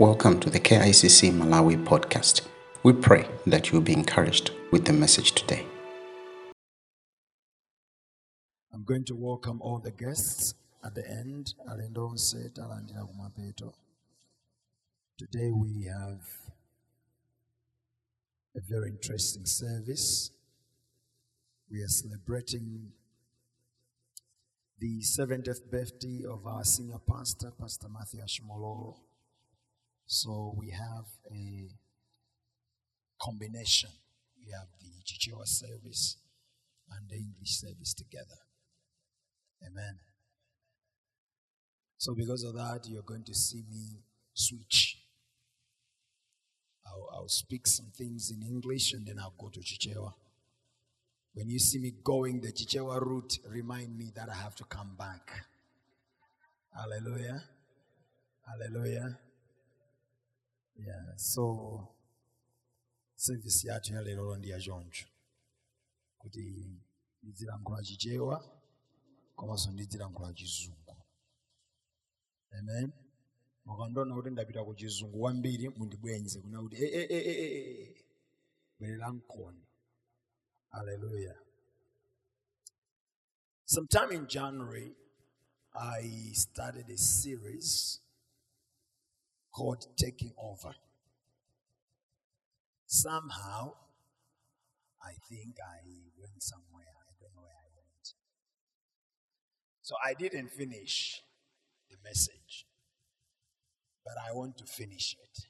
Welcome to the KICC Malawi podcast. We pray that you'll be encouraged with the message today. I'm going to welcome all the guests at the end. Today we have a very interesting service. We are celebrating the 70th birthday of our senior pastor, Pastor Matthew Ashimolowo. So we have a combination. We have the Chichewa service and the English service together. Amen. So because of that, you're going to see me switch. I'll, I'll speak some things in English and then I'll go to Chichewa. When you see me going the Chichewa route, remind me that I have to come back. Hallelujah. Hallelujah. Yeah, so service yathu ya lero ndi yachoncho kuti ndidzilankhula chichewa komanso ndidzilankhula chizungu amen. Mukandiona kuti ndapita ku chizungu kwambiri mundibwenze kuna kuti "Eh, eh, eh, eh, eh, eh, bwerera mkoni hallelujah. Sometime in january i started a series called taking over. Somehow i think i went somewhere. I don't know where i went. So i didn't finish the message but i want to finish it.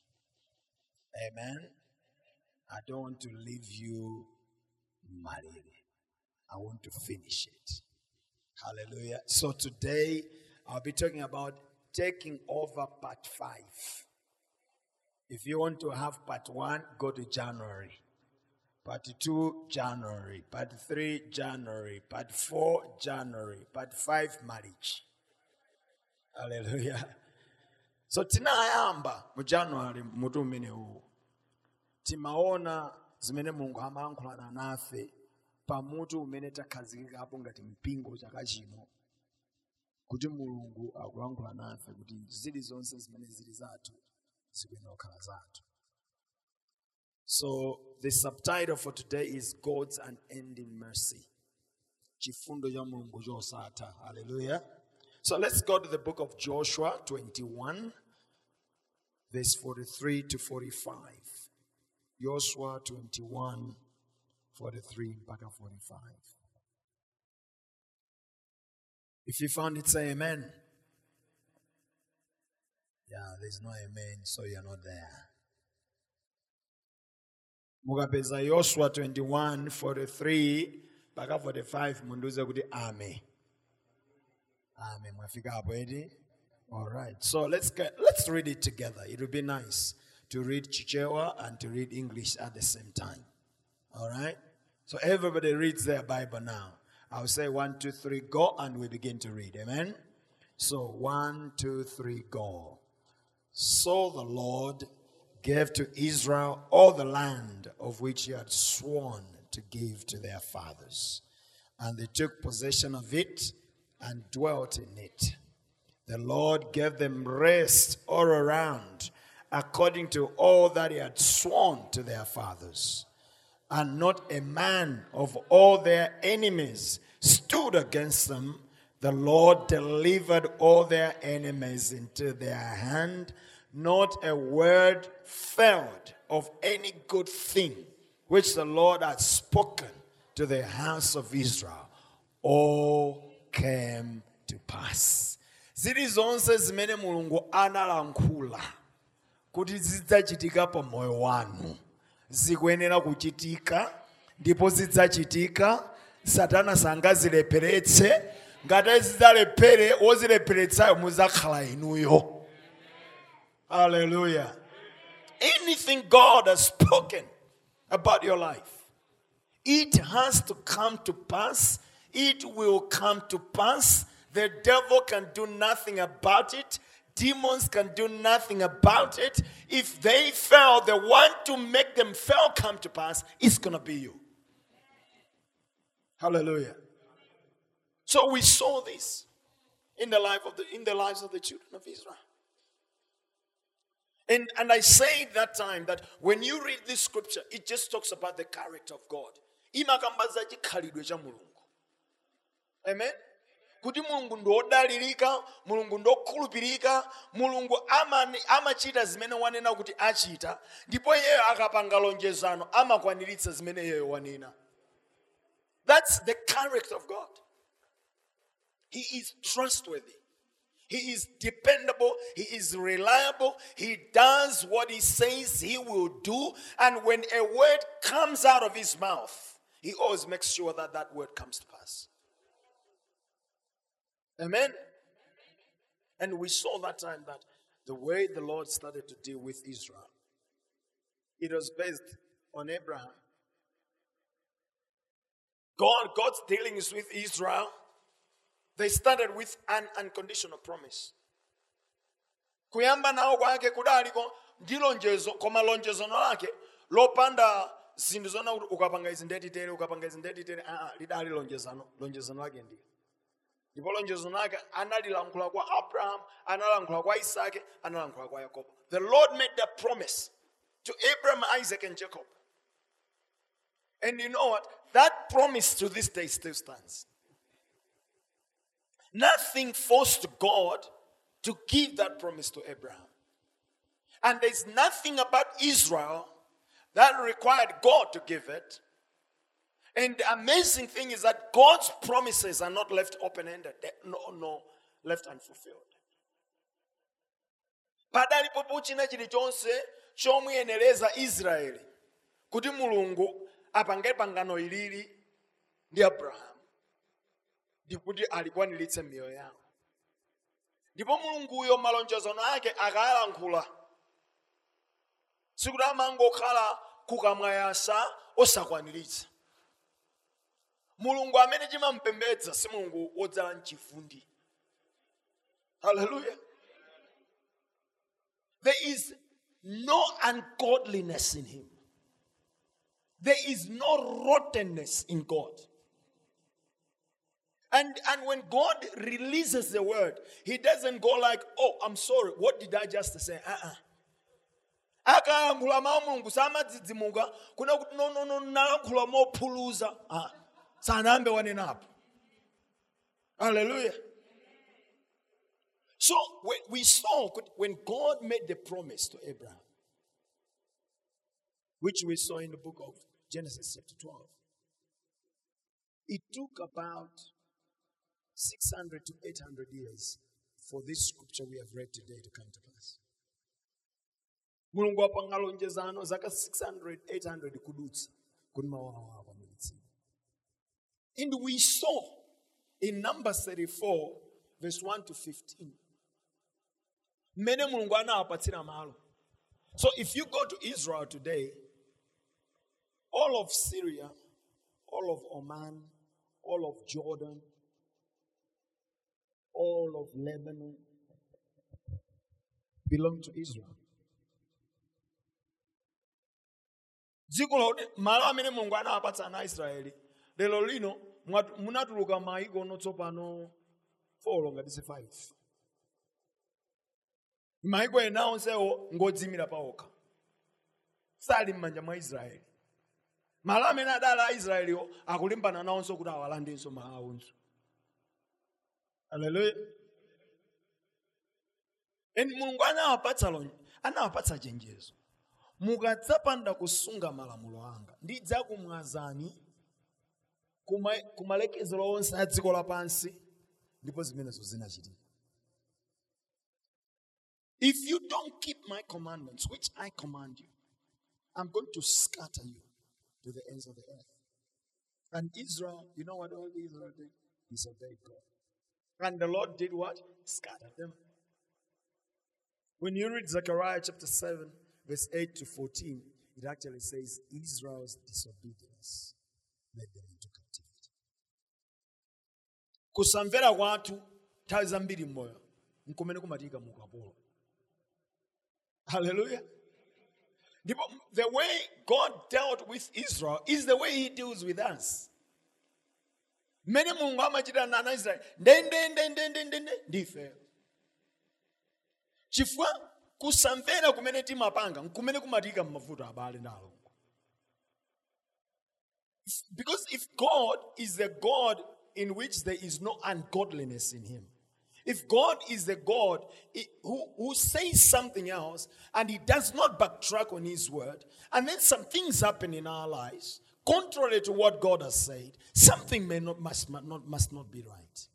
Amen? I don't want to leave you married. I want to finish it. Hallelujah. So today i'll be talking about taking over part 5 if you want to have part 1 go to january. Part 2 january. Part 3 january. Part 4 january. Part 5 marriage. Hallelujah. So tinayamba mu january mutu umene timaona zimene mulungu amayankhulana nafe pamutu umene takhazikikapo ngati mpingo chaka kuti mulungu akuyankhula nafe kuti zimene zili zathu zikuyenera kukhala zathu. So the subtitle for today is god's unending mercy. Chifundo cha mulungu chosatha. Hallelujah. So let's go to the book of joshua 21 verse 43 to 45 joshua 21 43 mpaka 45 if you found it say amen. Yeah there's no amen so you're not there. Mukapeza yoswa 21 43 mpaka 45 mundiuze kuti ame. Ame mwafikapo eti all right. So let's get, let's read it together. It would be nice to read chichewa and to read english at the same time. All right? So everybody reads their bible now i'll say one two three go and we begin to read amen so one two three go so the Lord gave to Israel all the land of which he had sworn to give to their fathers. And they took possession of it and dwelt in it. The Lord gave them rest all around, according to all that he had sworn to their fathers. And not a man of all their enemies stood against them. The Lord delivered all their enemies into their hand. Not a word failed of any good thing which the Lord had spoken to the house of Israel. All came to pass. Zili zonse zimene mulungu analankhula kuti zidzachitika pa moyo wanu zikuyenera kuchitika ndipo zidzachitika satana sangazilepheretse ngati zidzalephere wozilepheretsayo muzakhala inuyo. Hallelujah. Anything god has spoken about your life it has to come to pass it will come to pass. The devil can do nothing about it demons can do nothing about it. If they fail the one to make them fail come to pass is going to be you. Hallelujah. So we saw this in the life of the in the lives of the children of Israel. And, and I said that time that when you read this scripture, it just talks about the character of God. imakambaza kuti mulungu ndiwodalirika mulungu ndokhulupirika mulungu amachita zimene wanena kuti achita ndipo iyeyo akapanga lonjezano amakwaniritsa zimene iyeyo wanena that's the character of god he is trustworthy he is dependable. He is reliable. He does what he says he will do. And when a word comes out of his mouth, he always makes sure that that word comes to pass. Amen. And we saw that time that the way the Lord started to deal with Israel, it was based on Abraham. God, God's dealings with Israel they started with an unconditional promise kuyamba nawo kwake kudaliko ndi lonjezo koma lonjezano lake lopanda zinthu zona kuti ukapanga izi ndetitere ukapanga izi ndetitere aa lidali lonjezano lonjezano lake ndi kwa abraham analankhula kwa isake analankhula kwa yakobo the lord made that promise to abraham isaac and jacob and you know what that promise to this day still stands Nothing forced God to give that promise to Abraham. And there's nothing about Israel that required God to give it. And the amazing thing is that God's promises are not left open ended, no, no, left unfulfilled. padalipopo china chilichonse chomuyenereza israeli. Kuti mulungu apange pangano ilili ndi abrahamu ndikuti alikwaniritse miyoyo yawo ndipo mulunguyo malonjezano ake akayalankhula. Sikuti amangokhala kukamwayasa osakwaniritsa mulungu amene timampembedza si mulungu wodzala mchifundi haleluya there is no ungodliness in him. There is no rottenness in god. And, and when God releases the word, He doesn't go like, oh, I'm sorry, what did I just say? Uh-uh. akayankhula mawu mulungu samadzidzimuka kuna kuti nonono nayankhula mophuluza ah, sanambe wanenapo hallelujah. So we saw when god made the promise to abraham which we saw in the book of genesis chapter 12 it took about 600 to 800 years for this scripture we have read today to come to pass. mulungu wapanga lonjezano zaka 600 800 kudutsa. Kuti mawawa and we saw in numbers 34 verse 1 to 15 mmene mulungu anawapatsira malo so if you go to israel today all of syria all of oman all of jordan all of Lebanon belong to Israel. dziko lino munatuluka maiko notsopano 4 ngati si 5 maiko ena onsewo ngodzimira pawokha sali m'manja mwa israeli. Malo amene adali aisraeliwo akulimbana nawonso kuti awalandenso malo awonso Hallelujah. And mulungu anawapatsa lonje anawapatsa chenjezo. Mukadzapanda kusunga malamulo anga. Ndidzakumwazani kumalekezero onse a dziko lapansi ndipo zimenezo if you don't keep my commandments which i command you i'm going to scatter you to the ends of the earth and israel you know what all israel did disobeyed god and the Lord did what? Scattered them. When you read Zechariah chapter 7, verse 8 to 14, it actually says Israel's disobedience led them. Kusamvera kwathu nthawi zambiri m'moyo nkumene kumatika mu hallelujah. Ndipo the way god dealt with israel is the way he deals with us. Mmene mulungu amachita na ana israeli ndendendendendende ndife. Chifukwa kusamvera kumene timapanga nkumene kumatika m'mavuto abale ndalo because if god is the god in which there is no ungodliness in him. If god is the god who, who says something else and he does not backtrack on his word and then some things happen in our lives contrary to what god has said something may not must, not must not be right.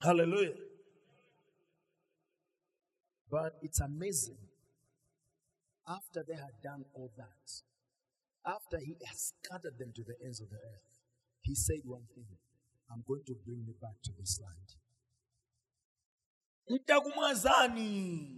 Hallelujah. But it's amazing. After they had done all that, after he had scattered them to the ends of the earth, he said one thing. I'm going to bring you back to this land. Mtakumwazani.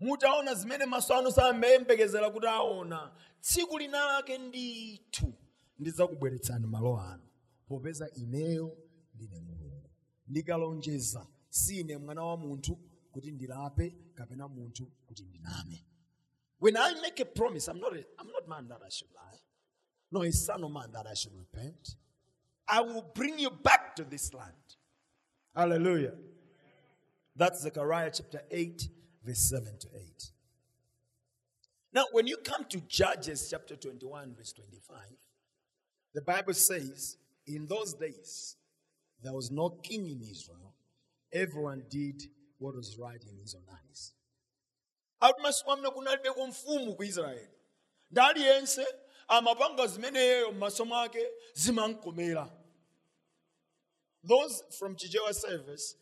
mutaona zimene maso anu samembekezera kuti aona. Tsiku lina lake ndithu. Ndidzakubweretsani malo ano. Popeza ineyo ndine mulungu. Ndikalonjeza. Sine mwana wa munthu kuti ndilape kapena munthu kuti ndiname. When i make a promise i'm not, a, I'm not man that i should lie no a son of man that i should repent. I will bring you back to this land. Hallelujah. That's zechariah chapter 8 verse 7 to 8 now when you come to judges chapter 21 verse 25 the bible says in those days there was no king in israel. Everyone did what was right in his own eyes amapanga zimeneyo m'maso mwake zimamkomera those from chichewa service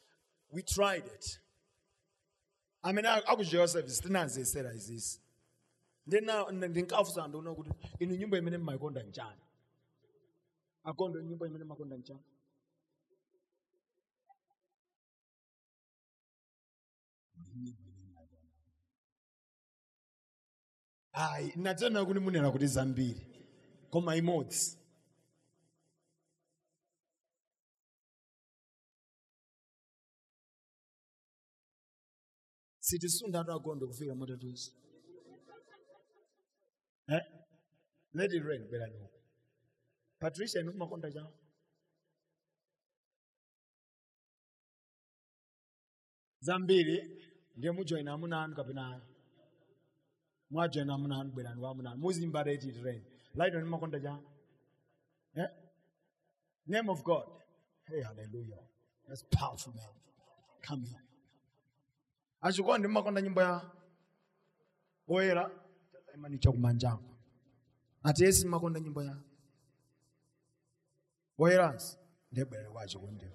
we tried it. Amene akuchichewa service tinaziyesera ndina ndinkafusa ndiona kuti inu nyimbo imene mmayikonda nchani akondo nyimbo imene makonda nchani hayi natena kuti munena kuti zambiri koma imodzi sitisunda agondo kufika motatuzi eh? it rain bwera nyuko patricia inu kumakonda chawo zambiri ndiye mujoyina amuna anu kapena ayi mwajoyina amuna anu bwerani wa it rain light inu makonda chawo eh? name of god. Hey hallelujah. That's powerful man. Come here. Achikuwa ndi makonda nyimbo ya oyera imani chakumanjango ati esi makonda nyimbo ya oyeransi ndebwere wachikundi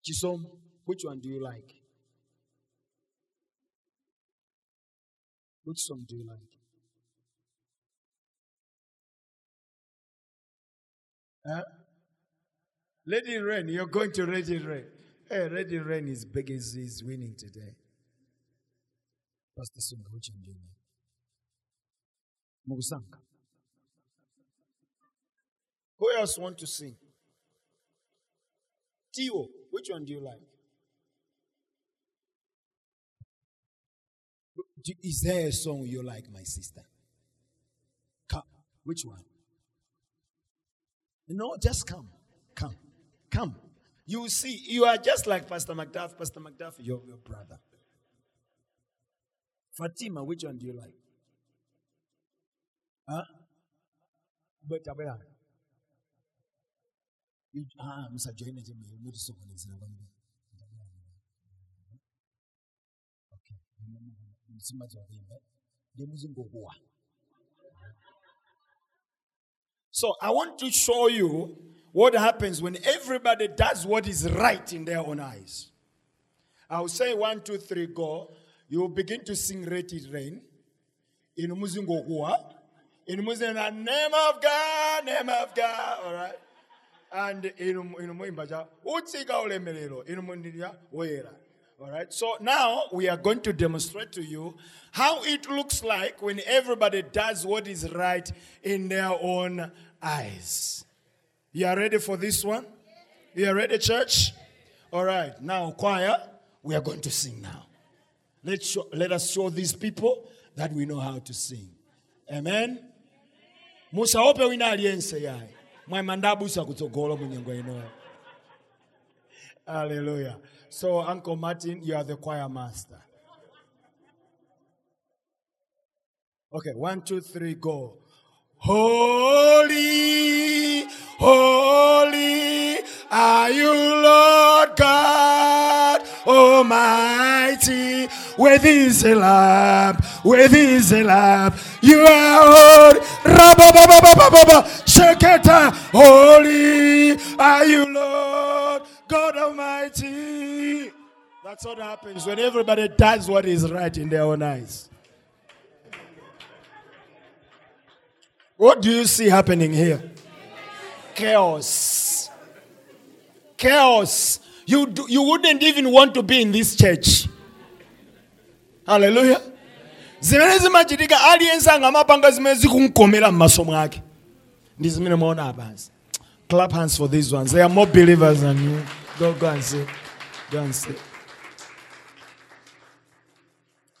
chisomo which one do you like song do you like Huh? It rain. You're going to it rain. Hey, it rain is big is, winning today. Pastor? Mugusanga. Who else want to sing? Tio, which one do you like? Is there a song you like, my sister? Come. Which one? No, just come. Come. Come. You see, you are just like Pastor MacDuff. Pastor MacDuff, your, your brother. Fatima, which one do you like? Huh? You- Ah, Mr. Joyner, you need to song this. Okay. Wa. So I want to show you what happens when everybody does what is right in their own eyes. I'll say one, two, three, go. You will begin to sing It Rain. In Muzingokuwa. In Muzina, name of God, name of God. All right. And in Muimbaja, Utsika Olemelelo, in Mundiria, Wera. All right. So now we are going to demonstrate to you how it looks like when everybody does what is right in their own eyes. You are ready for this one? You are ready, church? All right. Now, choir, we are going to sing now. Let's show, let us show these people that we know how to sing. Amen. musaope wina aliyense yaye mwamandabusa kutsogolo munyengo inoyo Hallelujah. So, Uncle Martin, you are the choir master. Okay, one, two, three, go. Holy, holy are you, Lord God Almighty. With his lamp, with his lamp, you are holy. Sheketa, holy are you, Lord God Almighty. That's what happens when everybody does what is right in their own eyes. What do you see happening here? Chaos. Chaos. You, do, you wouldn't even want to be in this church. Hallelujah. zimene zimachitika aliyense angamapanga zimene zikumkomera m'maso mwake ndi zimene apansi clap hands for these ones they are more believers than you go, go and see go and see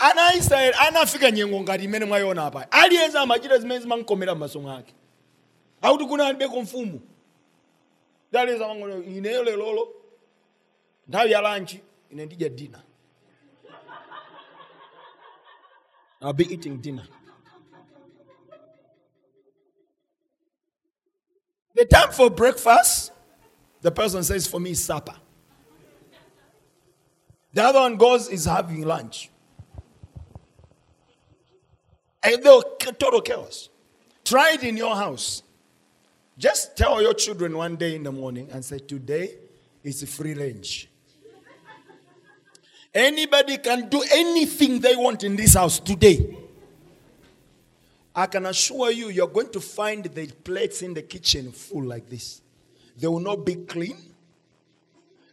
ana aisraeli anafika nyengo ngati imene mwayiona apa aliyense amachita zimene zimankomera m'maso mwake akuti kuna alibeko mfumu aliyense amangona ineyo lelolo nthawi ya lanchi ine ndidya dinner I'll be eating dinner. The time for breakfast, the person says, for me, is supper. The other one goes, is having lunch. And they'll total chaos. Try it in your house. Just tell your children one day in the morning and say, today is free range. Anybody can do anything they want in this house today. I can assure you, you're going to find the plates in the kitchen full like this. They will not be clean.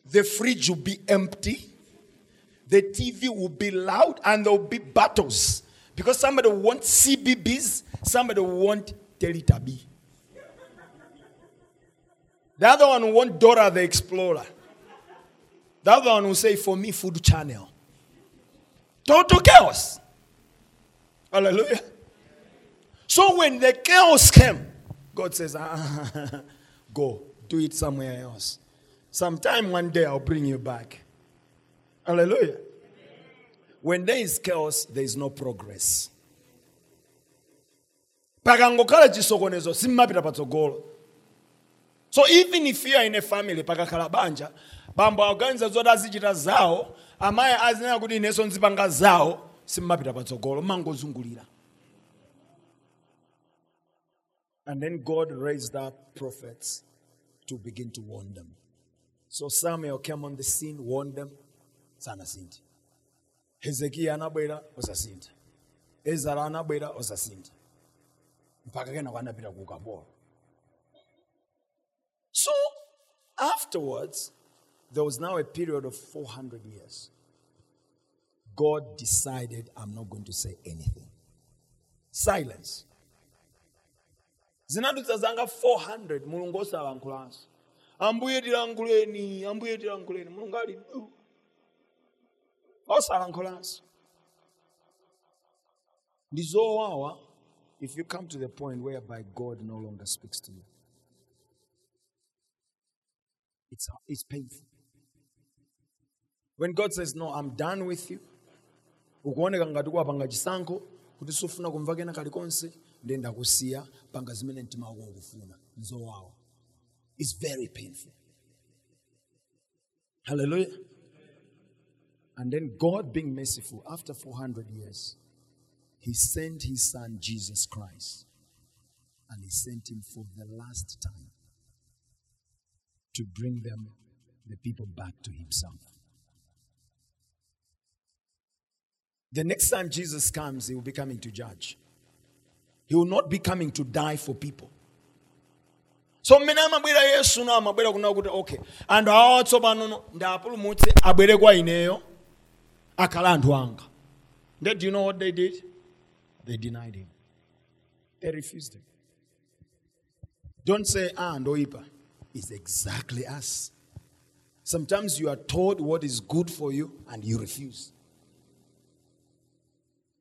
The fridge will be empty. The TV will be loud and there will be battles. Because somebody will want CBeebies, somebody will want Teletubby. The other one want Dora the Explorer. The other one will say, for me, Food Channel. Total chaos. Hallelujah. So when the chaos came, God says, ah, go, do it somewhere else. Sometime one day I'll bring you back. Hallelujah. When there is chaos, there is no progress. pakangokhala chisokonezo simmapita patsogolo so even if you are in a family pakakhala banja bambo aganiza zoti azichita zawo amayi azinena kuti inenso nzipanga zawo simmapita patsogolo mangozungulira and then god raised up prophets to begin to warn them. So samuel came on the scene warned them sana sanasinthe hezekiya anabwera osasintha ezara anabwera osasintha mpaka kenako anapita ku ukapolo so afterwards there was now a period of 400 years. God decided i'm not going to say anything. Silence. Zinadutsa zanga 400 mulungu osalankhulanso ambuye tilankhuleni ambuye tilankhuleni mulungu ali du osalankhulanso ndi zowawa if you come to the point whereby god no longer speaks to you. It's, it's painful. When god says no i'm done with you ukuoneka ngati kuwapanga chisankho kuti sufuna kumva kena kalikonse ndiye ndakusiya panga zimene mtima wako ukufuna it's very painful. Hallelujah and then god being merciful after 400 years he sent his son jesus christ and he sent him for the last time to bring them the people back to himself. The next time jesus comes he will be coming to judge. He will not be coming to die for people. So mmene yesu no amabwera kuna kuti okay. Anthu awa kwa ineyo akhala anthu anga Then do you know what they did? They denied him. They refused him. Don't say, ah, Ndoipa. It's exactly us. Sometimes you are told what is good for you and you refuse.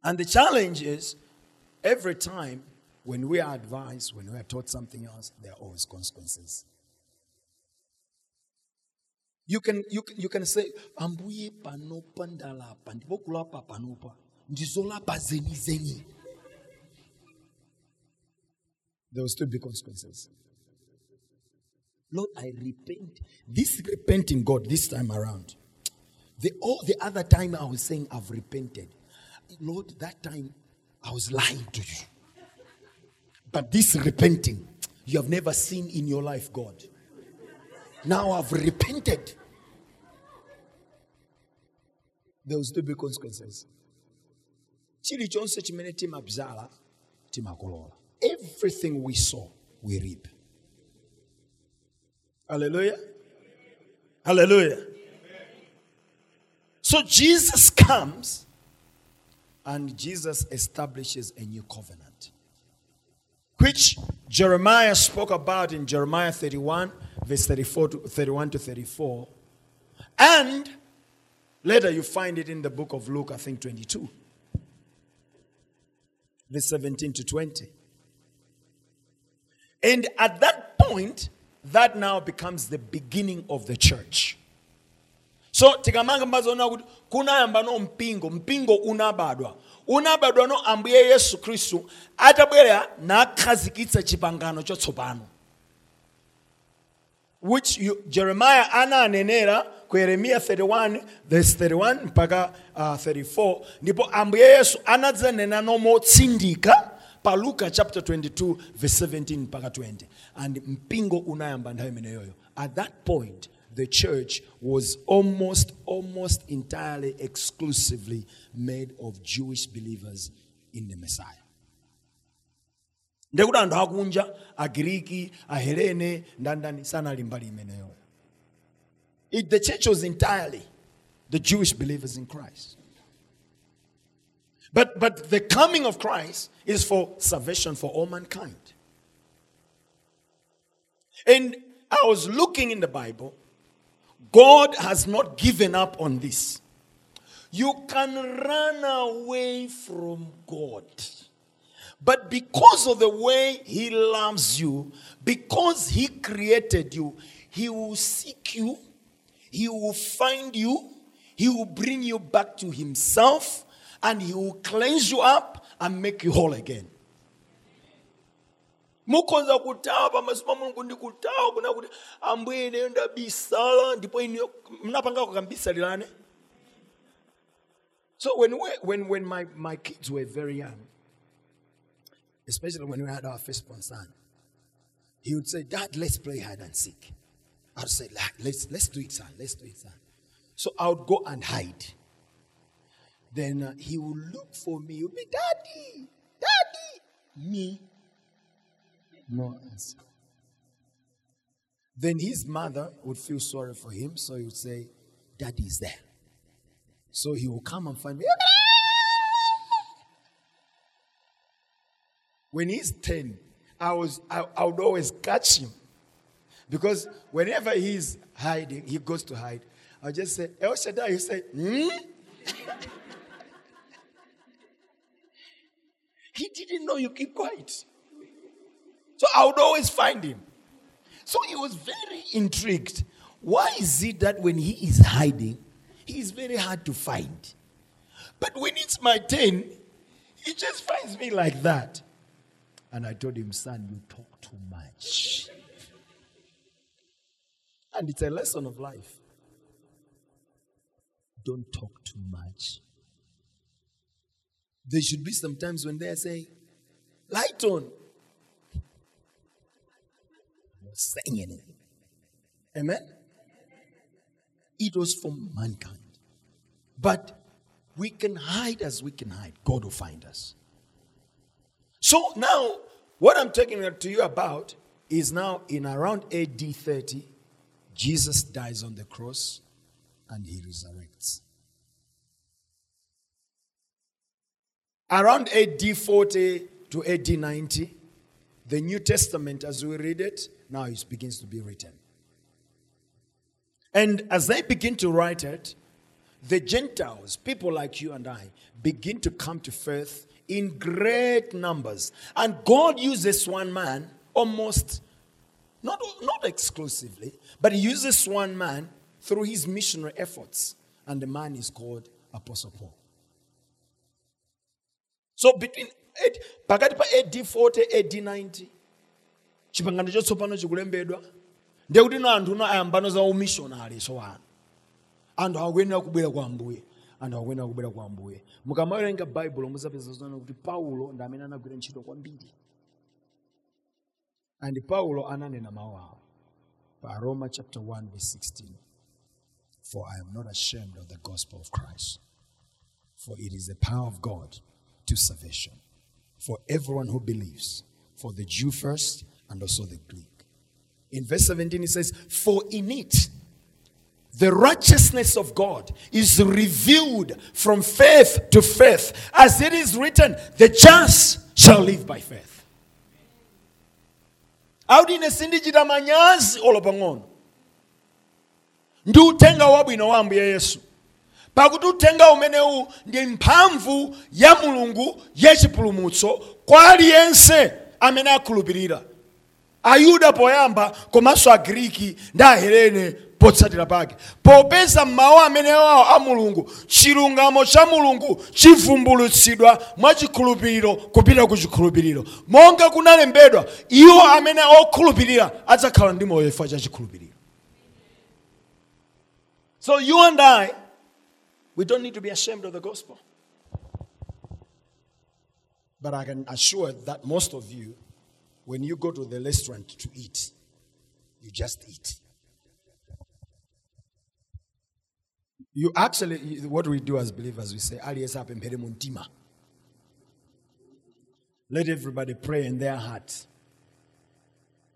And the challenge is every time when we are advised, when we are taught something else, there are always consequences. You can, you you can say, ambuye panopa ndalapa, ndipo kulapa panopa, ndizolapa zeni zeni. There will still be consequences. Lord, I repent. This repenting God this time around. The all the other time I was saying I've repented. Lord, that time I was lying to you. But this repenting, you have never seen in your life, God. Now I've repented. There will still be consequences. everything we sow we reap. Hallelujah. Hallelujah. So jesus comes and jesus establishes a new covenant which jeremiah spoke about in jeremiah 31 verse 34 to 31 to 34 and later you find it in the book of luke i think 22 verse 17 to 20. And at that point, that now becomes the beginning of the church. So tikamanga mazoona kuti kunayamba no mpingo mpingo unabadwa unabadwa no ambuye yesu khristu atabwera nakhazikitsa chipangano chotsopano which you, jeremiah ananenera ku yeremiya 31 verse 31 mpaka uh, 34 ndipo ambuye yesu anadzanena nomotsindika pa luka chapter 22 verse 17 mpaka 20 and mpingo unayamba nthawi imeneyoyo at that point the church was almost almost entirely exclusively made of jewish believers in the messiah ndekuti anthu akunja agiriki ahelene ndandani sanali mbali imeneyo. It- the church was entirely the jewish believers in christ. But, but the coming of christ is for salvation for all mankind. And i was looking in the bible. God has not given up on this. You can run away from god but because of the way He loves you, because He created you, He will seek you, He will find you, He will bring you back to Himself, and He will cleanse you up and make you whole again. kutawa mulungu ndi kutawa kuna kuti ambuye ineyo ndabisala ndipo kambisalirane so when, we, when, when my, my kids were very young especially when we had our firstborn son, he would say, Dad, let's play hide and seek. I would say, let's, let's do it, son. Let's do it, son. So I would go and hide. Then uh, he would look for me. He would be, Daddy, Daddy. Me. No answer. Then his mother would feel sorry for him. So he would say, Daddy's there. So he will come and find me. When he's 10, I, was, I, I would always catch him. Because whenever he's hiding, he goes to hide. I'll just say, El Shaddai, you say, hmm? he didn't know you keep quiet. So I would always find him. So he was very intrigued. Why is it that when he is hiding, he is very hard to find? But when it's my turn, he just finds me like that. And I told him, son, you talk too much. And it's a lesson of life. Don't talk too much. There should be some times when they say, light on. I'm Not saying anything. Amen? It was for mankind. But we can hide as we can hide. God will find us. So now, what I'm talking to you about is now in around AD 30, Jesus dies on the cross and he resurrects. Around AD 40 to AD 90, the New Testament, as we read it, now it begins to be written. And as they begin to write it, the Gentiles, people like you and I, begin to come to faith in great numbers. And God uses one man almost, not, not exclusively, but He uses one man through his missionary efforts. And the man is called Apostle Paul. So between pakati pa AD 40 AD 90 chipangano chotsopano chikulembedwa ndekuti no anthu no ayambano za umishonari sowano anthu akuyenera kubwera kwa ambuye anthu akuyenera kubwera kwa ambuye mukamawerenga baibulo muzapeza zona kuti paulo ndi amene anagwira ntchito kwambiri and paulo ananena mawu awo pa chapter 1 verse 16 for i am not ashamed of the gospel of christ for it is the power of god to salvation for everyone who believes for the jew first and also the greek. In verse 17 it says for in it the righteousness of God is revealed from faith to faith. As it is written, the just shall live by faith. audine sindichita manyazi olo pang'ono ndi uthenga wabwino wa ambuye yesu pakuti uthenga umenewu ndi mphamvu ya mulungu yachipulumutso kwa aliyense amene akhulupirira ayuda poyamba komanso agriki ndi ahelene potsatira pake. Popeza mawu amenewo a mulungu chilungamo cha mulungu chivumbulutsidwa mwa chikhulupiriro kupita ku chikhulupiriro. Monga kunalembedwa iwo amene okhulupirira adzakhala ndi moyo cha chikhulupiriro. So you and i we don't need to be ashamed of the gospel. But i can assure that most of you when you go to the restaurant to eat, you just eat. You actually, what we do as believers, we say, "Ali esa pemphere mu. Let everybody pray in their hearts.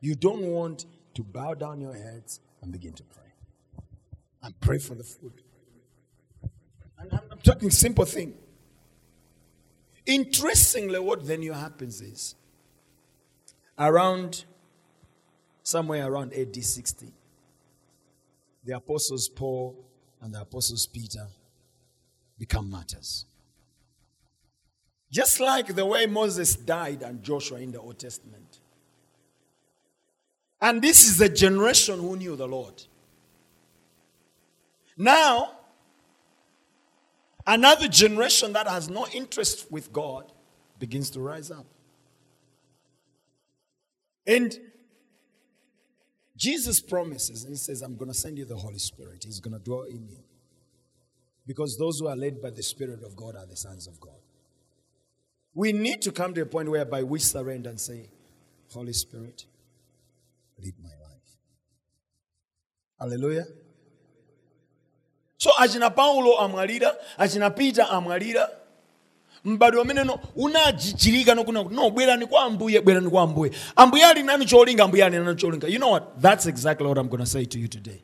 You don't want to bow down your heads and begin to pray. And pray for the food. And I'm I'm talking simple thing. Interestingly, what then you happens is around somewhere around AD 60, the apostles Paul and the apostles Peter become martyrs. Just like the way Moses died and Joshua in the Old Testament. And this is the generation who knew the Lord. Now, another generation that has no interest with God begins to rise up. And Jesus promises, and He says, I'm going to send you the Holy Spirit. He's going to dwell in you. Because those who are led by the Spirit of God are the sons of God. We need to come to a point whereby we surrender and say, Holy Spirit, lead my life. Hallelujah. So achina Paulo amwalira, achina Peter amwalira, m'bado umene no unajichirika nokuna no bwerani kwa ambuye bwerani kwa ambuye ambuye ali nanu cholinga ambuye ali nanu cholinga? You know what? That's exactly what i'm going to say to you today.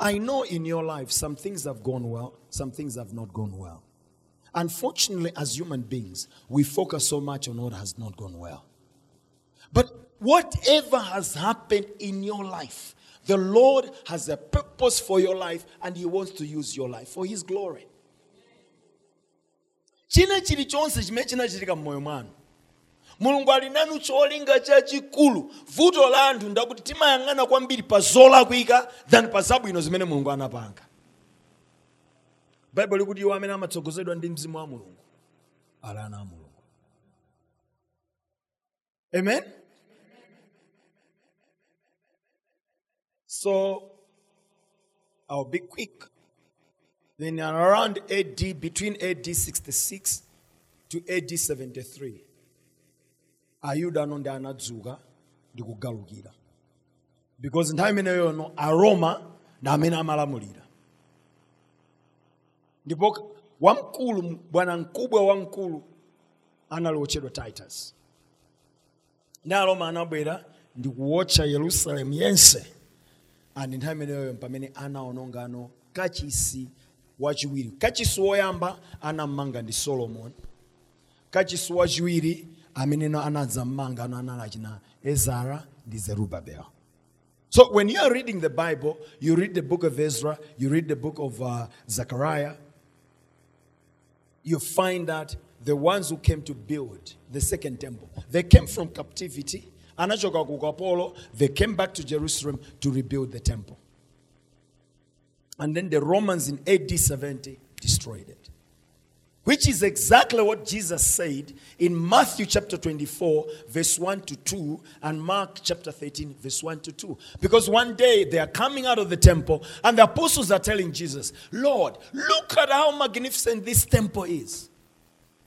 I know in your life some things have gone well some things have not gone well. Unfortunately as human beings we focus so much on what has not gone well. But whatever has happened in your life the lord has a purpose for your life and he wants to use your life for his glory china chilichonse chimene chinachitika m'moyo mwanu. Mulungu ali nanu cholinga chachikulu vuto la anthu ndakuti timayang'ana kwambiri pa zolakwika than pa zabwino zimene mulungu anapanga. Baibulo likuti iwo amene amatsogozedwa ndi mzimu wa mulungu ali ana mulungu. Amen? So i'll be quick then around AD, between AD 66 to AD 73, ayuda anonde anadzuka ndi kugalukira. Because nthawi imeneyono aroma ndi amene amalamulira. Ndipo wamkulu bwana mkubwa wamkulu anali wotchedwa titus. Ndi aroma anabwera ndi kuwotcha yerusalemu yense. And nthawi imeneyoyo pamene anaonongano kachisi wachiwiri kachisi woyamba anammanga ndi solomoni kachisuwa chiwiri amene no anadza mmanga ano anali achina ezara ndi zerubabel. So when you are reading the bible you read the book of ezra you read the book of uh, zechariah you find that the ones who came to build the second temple they came from captivity. Anachoka ku ukapolo they came back to jerusalem to rebuild the temple and then the romans in ad 70 destroyed it which is exactly what Jesus said in Matthew chapter 24, verse 1 to 2, and Mark chapter 13, verse 1 to 2. Because one day they are coming out of the temple, and the apostles are telling Jesus, Lord, look at how magnificent this temple is.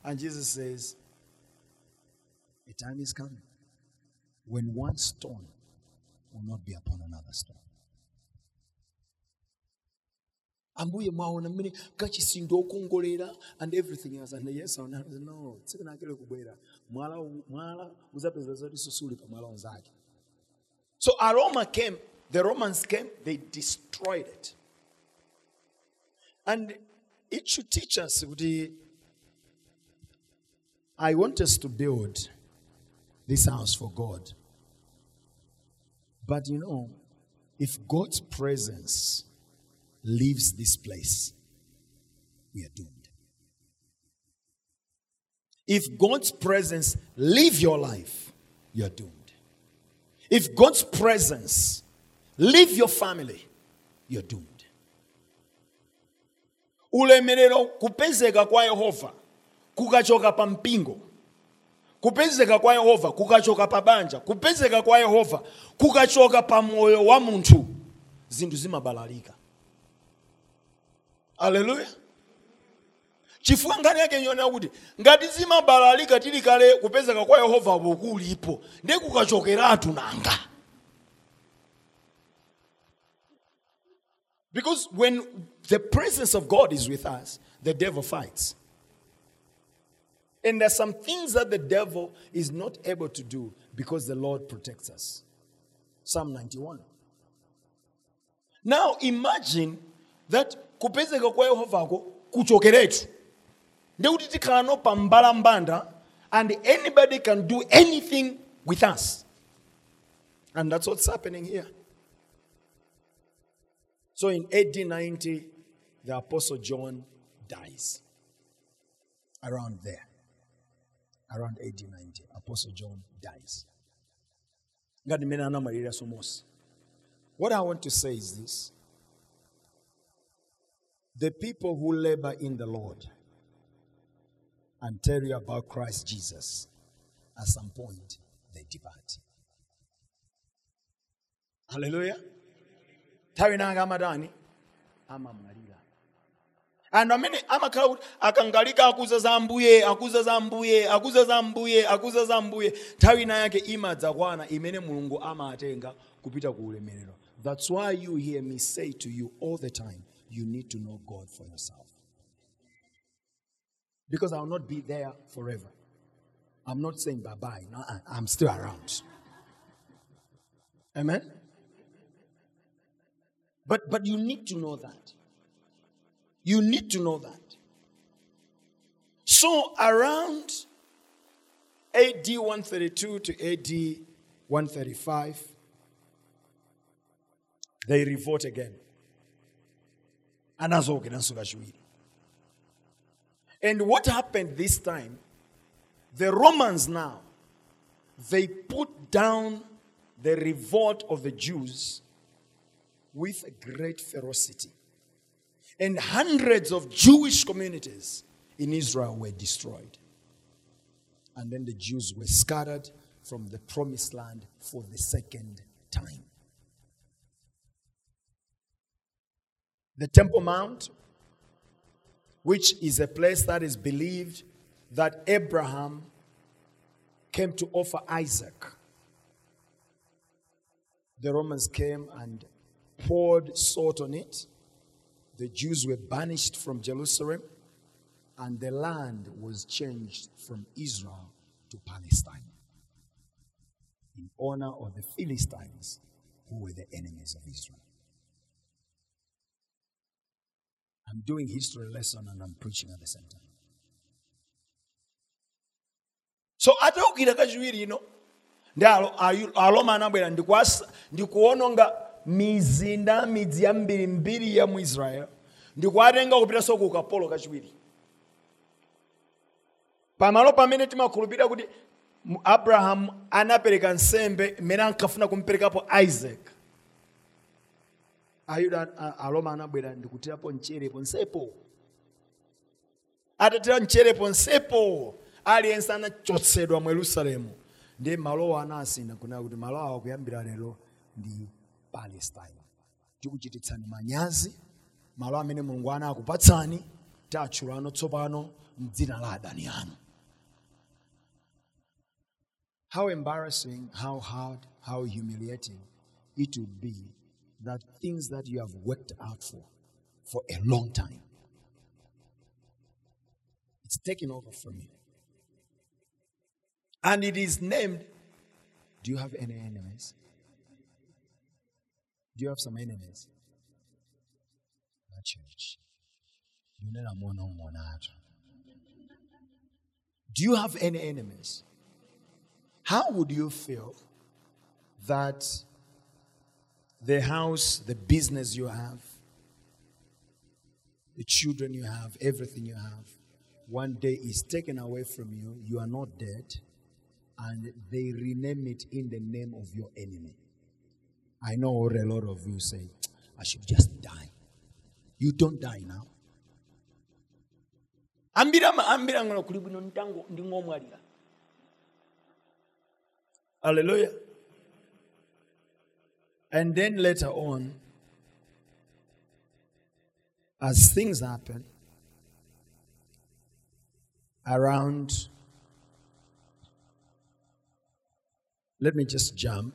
And Jesus says, A time is coming when one stone will not be upon another stone. Ambuye mwaona mmene kachisindo okongolera and everything else. And yes or no, tsiku nakele kubwera. Mwala mwala uzapeza zoti susuli pa mwala so aroma came the romans came they destroyed it. And it should teach us kuti i want us to build this house for god. But you know if god's presence leaves this place, we are doomed. If God's presence leave your life, you're doomed. If God's presence leave your family, you're doomed. ulemerero kupezeka kwa yehova kukachoka pa mpingo kupezeka kwa yehova kukachoka pa banja kupezeka kwa yehova kukachoka pa moyo wa munthu zinthu zimabalalika aleluya chifukwa nkhani yake nyona kuti ngati zimabalalika tili kale kupezeka kwa yehova kulipo ndiye kukachokeratu nanga. Because when the presence of god is with us the devil fights. And there's some things that the devil is not able to do because the lord protects us. Psalm 91 now imagine that kupezeka kwa yehovako kuchokeretu ndekuti tikhala no pa mbalambanda and anybody can do anything with us. And that's what's happening here. So in AD 90 the apostle john dies. Around there. Around AD 90 apostle john dies. Ngati mmene anamalira somosi. What i want to say is this the people who labor in the Lord and tell you about Christ Jesus, at some point they depart. Hallelujah. Tawi nanga amadani amamwalira anthu amene amakhala kuti akangalika akuza za mbuye akuza za mbuye akuza za mbuye akuza za mbuye nthawi ina yake imadzakwana imene mulungu amatenga kupita ku ulemerero that's why you hear me say to you all the time you need to know god for yourself. Because i will not be there forever. I'm not saying bye bye no, i'm still around. Amen? But but you need to know that. You need to know that. So, around AD 132 to AD 135, they revolt again. And what happened this time? The Romans now, they put down the revolt of the Jews with great ferocity and hundreds of Jewish communities in Israel were destroyed. And then the Jews were scattered from the promised land for the second time. The Temple Mount, which is a place that is believed that Abraham came to offer Isaac. The Romans came and poured salt on it the Jews were banished from Jerusalem, and the land was changed from Israel to Palestine in honor of the Philistines, who were the enemies of Israel. I'm doing history lesson and I'm preaching at the same time. so ataukira kachiwiri ino ndi alo- ayu- aloma anabwera ndikuwasa- ndikuononga mizinda midzi yambirimbiri ya mu israeli ndikuwatenga kupitanso ku ukapolo kachiwiri pamalo pamene timakhulupirira kuti mu- abrahamu anapereka nsembe mmene ankafuna kumuperekapo isaac ayuda aloma anabwera ndikutirapo aliyense anachotsedwa mu yerusalemu. Anasina kunena kuti awa kuyambira lero ndi palestine tikuchititsani manyazi amene mulungu tatchulano tsopano mdzina la adani anu. How embarrassing how hard how humiliating it would be that things that you have worked out for for a long time it's taken over from you. And it is named do you have any enemies? Do you have some enemies? Na church do you have any enemies? How would you feel that the house, the business you have, the children you have, everything you have, one day is taken away from you, you are not dead, and they rename it in the name of your enemy. I know a lot of you say, I should just die. You don't die now. ambira ma- kuli bwino ntango ndingomwalira hallelujah and then later on, as things happen around, let me just jump.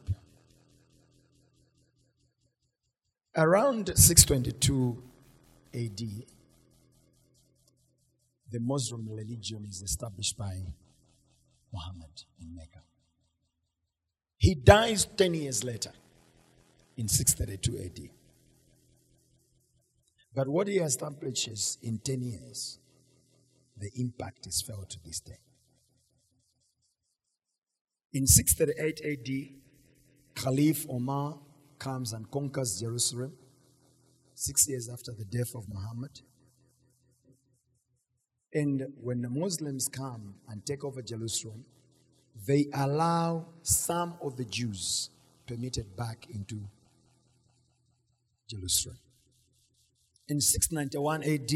Around 622 AD, the Muslim religion is established by Muhammad in Mecca. He dies 10 years later in 632 AD. But what he establishes in 10 years, the impact is felt to this day. In 638 AD, Caliph Omar comes and conquers Jerusalem, six years after the death of Muhammad. And when the Muslims come and take over Jerusalem, they allow some of the Jews permitted back into Jerusalem. In 691 AD,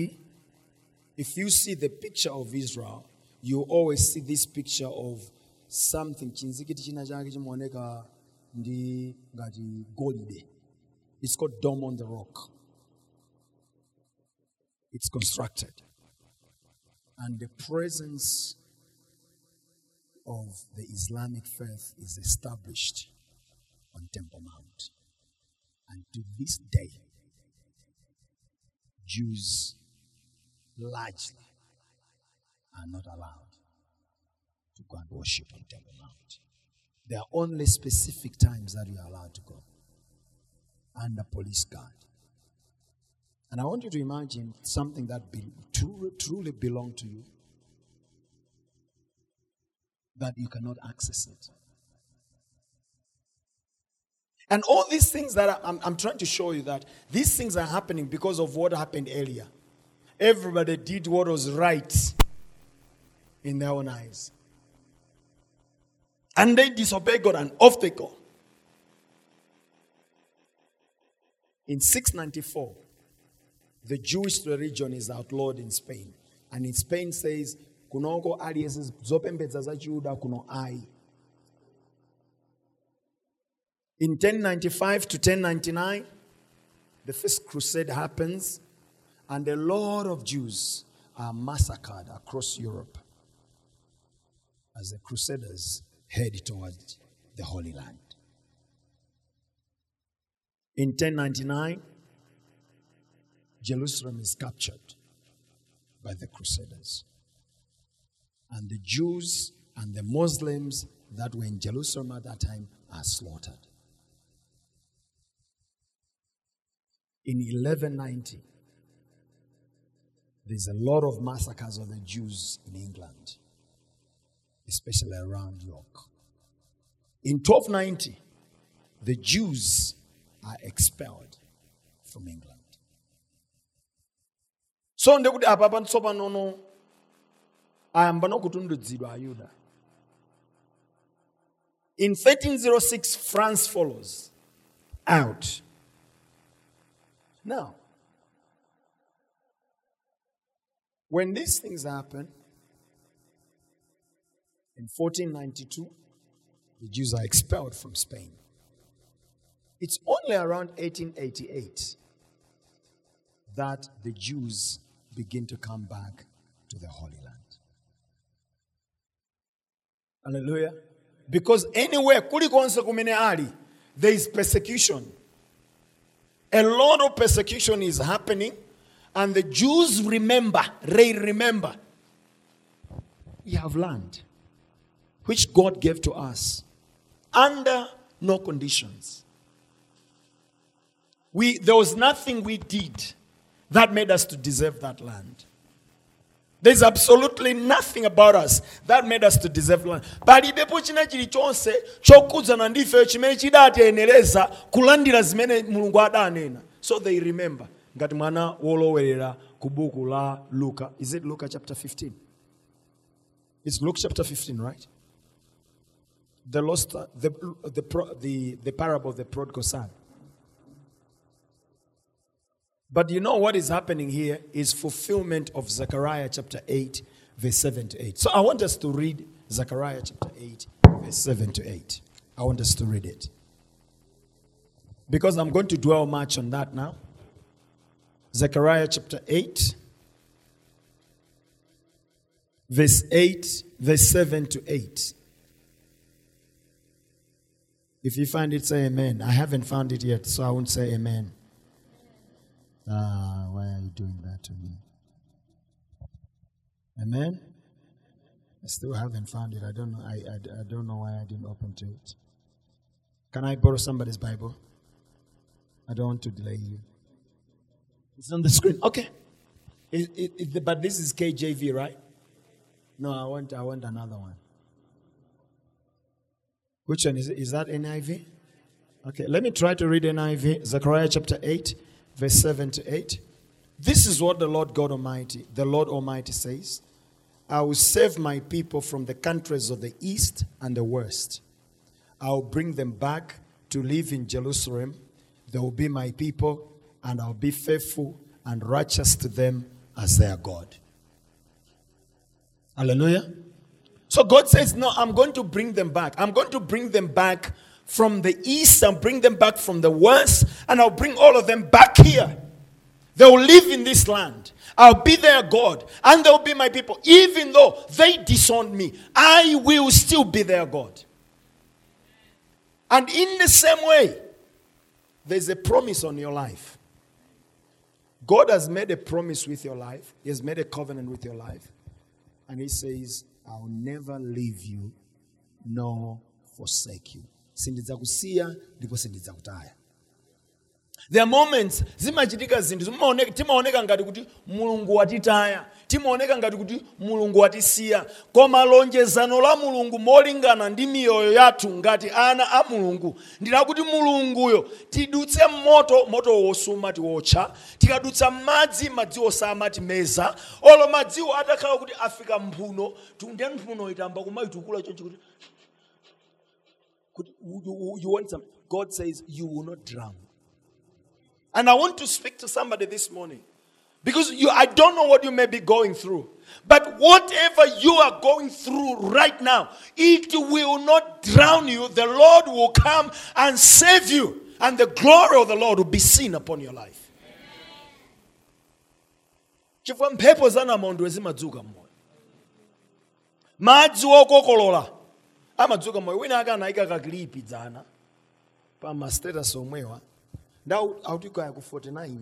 if you see the picture of Israel, you always see this picture of something. It's called dome on the rock. It's constructed. And the presence of the islamic faith is established on temple mount and to this day jews largely are not allowed to go and worship on Temple Mount. There are only specific times that you are allowed to go under police guard. And I want you to imagine something that be, truly, truly belong to you, that you cannot access it. And all these things that I'm, I'm trying to show you that these things are happening because of what happened earlier. Everybody did what was right in their own eyes. And they disobeyed God and off they go. In 694, the Jewish religion is outlawed in Spain. And in Spain says, kunoko aliyense zopembedza za Juda kuno ai. In 1095 to 1099, the first crusade happens, and a lot of Jews are massacred across Europe as the crusaders head towards the Holy Land. In 1099, Jerusalem is captured by the crusaders. And the Jews and the Muslims that were in Jerusalem at that time are slaughtered. In 1190, there's a lot of massacres of the Jews in England. especially around York. In 1290, the Jews are expelled from England. So ayuda. In 1306, France follows out. Now, when these things happen, in 1492, the Jews are expelled from Spain. It's only around 1888 that the Jews begin to come back to the Holy Land. Hallelujah. Because anywhere, kumene there is persecution. A lot of persecution is happening, and the Jews remember, they remember, we have land which God gave to us under no conditions. We, there was nothing we did that made us to deserve that land. There's absolutely nothing about us that made us to deserve land. palibepo china chilichonse chokhudzana ndife chimene chidatiyenereza kulandira zimene mulungu adanena. So they remember ngati mwana wolowerera ku buku la luka. Is it luka chapter 15 it's luke chapter 15 right? The lost the the the, the parable of the prodigal son but you know what is happening here is fulfillment of Zechariah chapter 8, verse 7 to 8. So I want us to read Zechariah chapter 8, verse 7 to 8. I want us to read it. Because I'm going to dwell much on that now. Zechariah chapter 8, verse 8, verse 7 to 8. If you find it, say amen. I haven't found it yet, so I won't say amen. Ah, why are you doing that to me? Amen. I still haven't found it. I don't know. I, I, I don't know why I didn't open to it. Can I borrow somebody's Bible? I don't want to delay you. It's on the screen. Okay. It, it, it- but this is KJV, right? No, I want I want another one. Which one is? Is that NIV? Okay, let me try to read NIV. Zechariah chapter 8, verse 7 to 8. This is what the Lord God Almighty, the Lord Almighty says I will save my people from the countries of the east and the west. I will bring them back to live in Jerusalem. They will be my people, and I'll be faithful and righteous to them as their God. Hallelujah. So God says, No, I'm going to bring them back. I'm going to bring them back from the east and bring them back from the west, and I'll bring all of them back here. They will live in this land. I'll be their God, and they'll be my people. Even though they disowned me, I will still be their God. And in the same way, there's a promise on your life. God has made a promise with your life, He has made a covenant with your life. And He says, I'll never leave you nor forsake you. Sindidzakusiya ndipo sindidzakutaya. There are moments zimachitika zinthu timaoneka ngati kuti mulungu watitaya timaoneka ngati kuti mulungu watisiya koma lonjezano la mulungu molingana ndi miyoyo yathu ngati ana a mulungu ndilakuti mulunguyo tidutse moto moto wosuma tiwotcha tikadutsa madzi madziwo samatimeza olo madziwo atakhala kuti afika mphuno tunde mphuno itamba kumayitukula chonchi kuti kuti you, you, want some god says you will not drown and I want to speak to somebody this morning. Because you, I don't know what you may be going through. But whatever you are going through right now, it will not drown you. The Lord will come and save you. And the glory of the Lord will be seen upon your life. chifukwa mphepo za namondwe zimadzuka mmoyo madzi okokolola amadzuka mmoyo wina akanayika kakilipi dzana. Pa mastatus omwewa ndau autikaya ku 49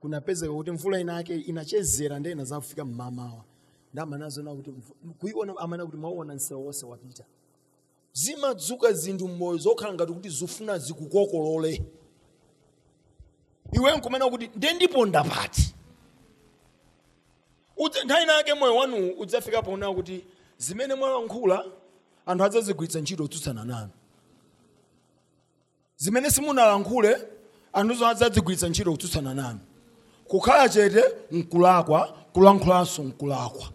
kunapezeka kuti mvula inake inachezera ndena zakufika mmamawa. Ndamanazona kuti kuiona amana kuti mwaona msewu wonse wapita. Zimadzuka zinthu mmoyo zokhala ngati kuti zifuna zikukokolole. Iwe nkumena kuti nde ndipo ndapati. Nthawi nake moyo wanu udzafika pona kuti zimene mwalankhula anthu adzazigwiritsa ntchito kutsutsana nanu zimene simunalankhule anthuzo adzazigwiritsa ntchito kutsutsana nanu kukhala chete nkulakwa kulankhulanso nkulakwa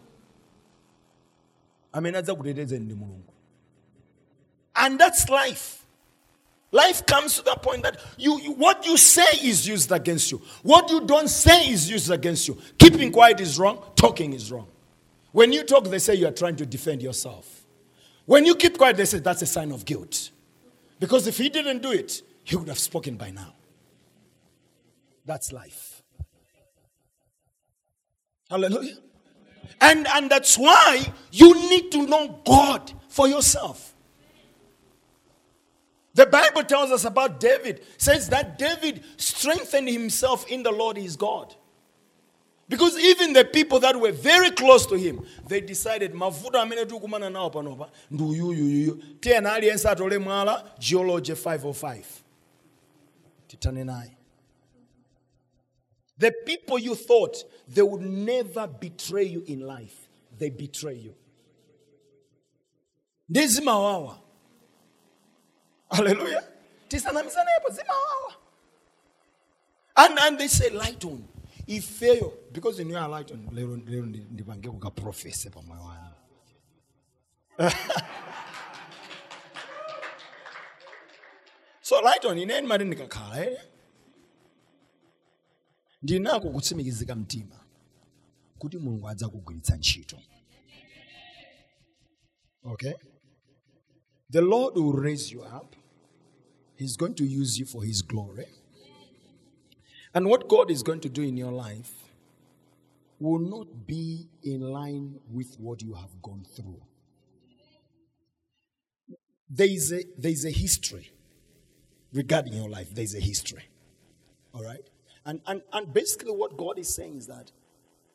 amene adzakutetezeni ndi mulungu and that's life Life comes to the point that you, you, what you say is used against you. What you don't say is used against you. Keeping quiet is wrong, talking is wrong. When you talk, they say you are trying to defend yourself. When you keep quiet, they say that's a sign of guilt. Because if he didn't do it, he would have spoken by now. That's life. Hallelujah. And, and that's why you need to know God for yourself. The Bible tells us about David, says that David strengthened himself in the Lord his God. Because even the people that were very close to him, they decided mavuto amene tikukumana nawo panopa ndi uyuyuyuyu tiyena aliyense atole mwala geology 505 titane naye the people you thought they would never betray you in life they betray you ndi zimawawa Hallelujah. Tisanamisanepo zimawawa. And and they say light on. Ifeyo because you know I light on lero lero ndi- ndipange kuka professor pa moyo wanga. So light on ineni mari ndikakhala eh. Ndinako kutsimikizika mtima kuti Mulungu adzakugwiritsa ntchito. Okay? The Lord will raise you up. He's going to use you for His glory. And what God is going to do in your life will not be in line with what you have gone through. There is a, there is a history regarding your life. There is a history. All right? And, and, and basically, what God is saying is that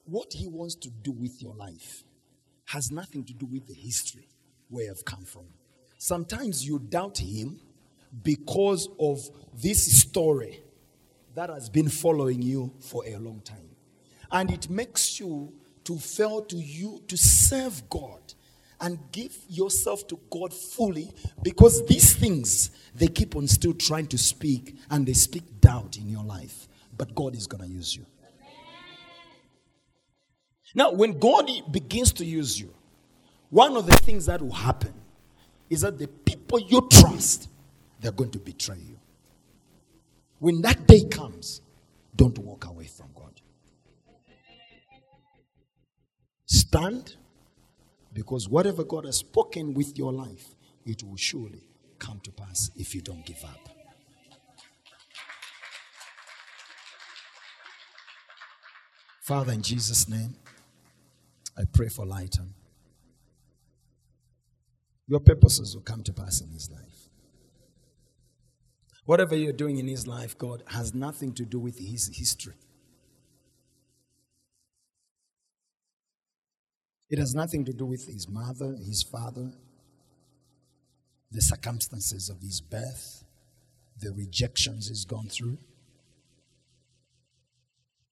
what He wants to do with your life has nothing to do with the history where you've come from. Sometimes you doubt Him because of this story that has been following you for a long time. And it makes you to fail to you to serve God and give yourself to God fully because these things they keep on still trying to speak and they speak doubt in your life. But God is going to use you. Now, when God begins to use you, one of the things that will happen is that the people you trust, they're going to betray you. When that day comes, don't walk away from God. Stand because whatever God has spoken with your life, it will surely come to pass if you don't give up. Father, in Jesus' name, I pray for Lighton. Your purposes will come to pass in his life. Whatever you're doing in his life, God, has nothing to do with his history. It has nothing to do with his mother, his father, the circumstances of his birth, the rejections he's gone through.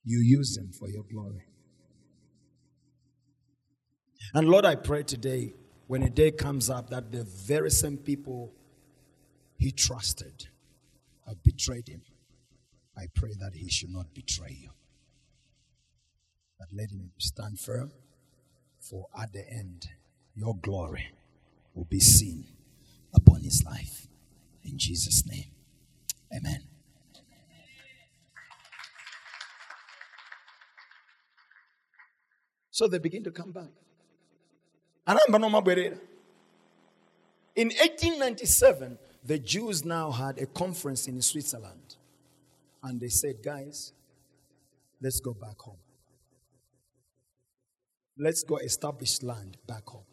You use them for your glory. And Lord, I pray today, when a day comes up, that the very same people he trusted have betrayed him. I pray that he should not betray you. But let him stand firm, for at the end, your glory will be seen upon his life. In Jesus' name, amen. So they begin to come back. In 1897, the Jews now had a conference in Switzerland. And they said, guys, let's go back home. Let's go establish land back home.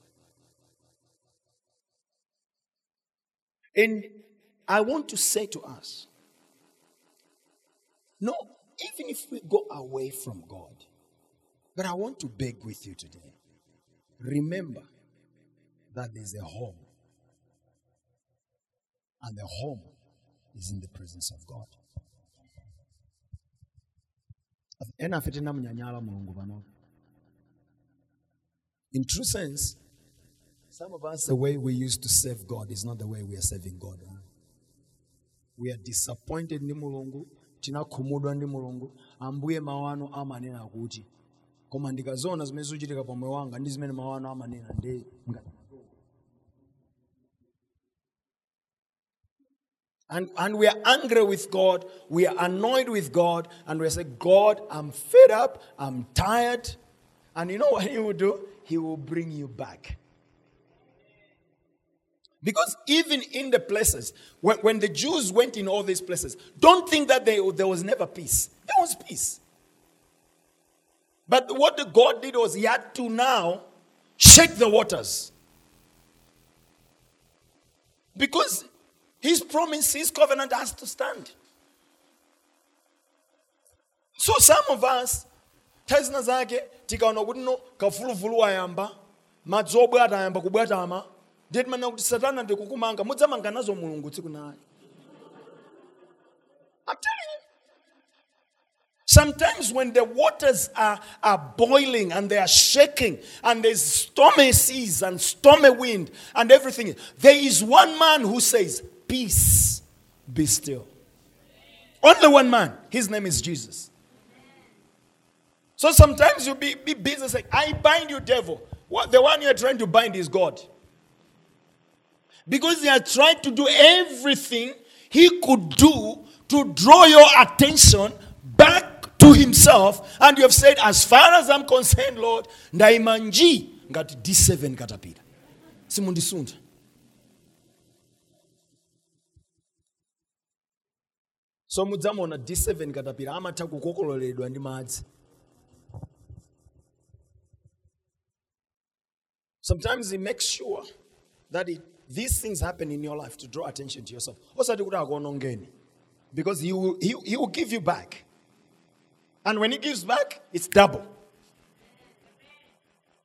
And I want to say to us, no, even if we go away from God, but I want to beg with you today. Remember that there's a home. And the home is in the presence of God. In true sense Some of us, the way we used to serve God is not the way we are serving God. huh? We are disappointed ndi mulungu tinakhumudwa ndi mulungu ambuye mawu anu amanena kuti koma ndikaziona zimene zikuchitika pa wanga ndi zimene mawu anu amanena ndi And, and we are angry with God, we are annoyed with God, and we say, God, I'm fed up, I'm tired. And you know what He will do? He will bring you back. Because even in the places, when, when the Jews went in all these places, don't think that they, there was never peace. There was peace. But what the God did was He had to now shake the waters. Because His promise, His covenant has to stand. So some of us, zake tikaona kuti no madzi obwata ayamba kubwatama kuti satana ndikukumanga mudzamanga nazo mulungu tsiku I'm telling you. Sometimes when the waters are, are boiling and they are shaking and there's stormy seas and stormy wind and everything, there is one man who says, Peace, be still. Only one man. His name is Jesus. So sometimes you'll be, be busy saying, I bind you, devil. What, the one you're trying to bind is God. Because he has tried to do everything he could do to draw your attention back to himself. And you have said, as far as I'm concerned, Lord, ndaimanji ngati D7 katapira. Simundisunda. So mudzamona D7 katapira amatha kukokololedwa ndi madzi. Sometimes he makes sure that it, these things happen in your life to draw attention to yourself. Because he will, he, he will give you back. And when he gives back, it's double.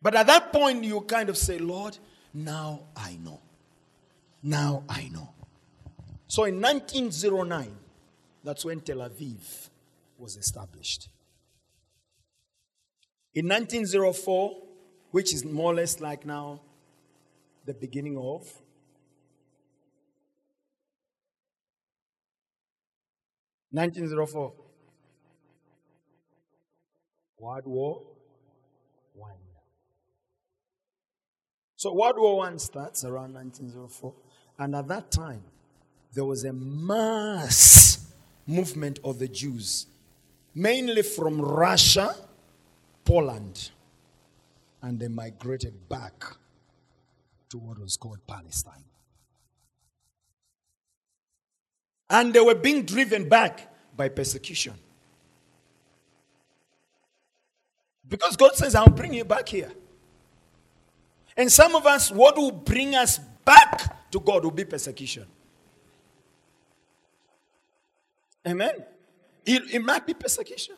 But at that point, you kind of say, Lord, now I know. Now I know. So in 1909, that's when Tel Aviv was established. In 1904, which is more or less like now the beginning of Nineteen zero four. World War One. So World War One starts around 1904, and at that time there was a mass movement of the Jews, mainly from Russia, Poland, and they migrated back to what was called Palestine. And they were being driven back by persecution. Because God says, I'll bring you back here. And some of us, what will bring us back to God will be persecution. Amen. It, it might be persecution.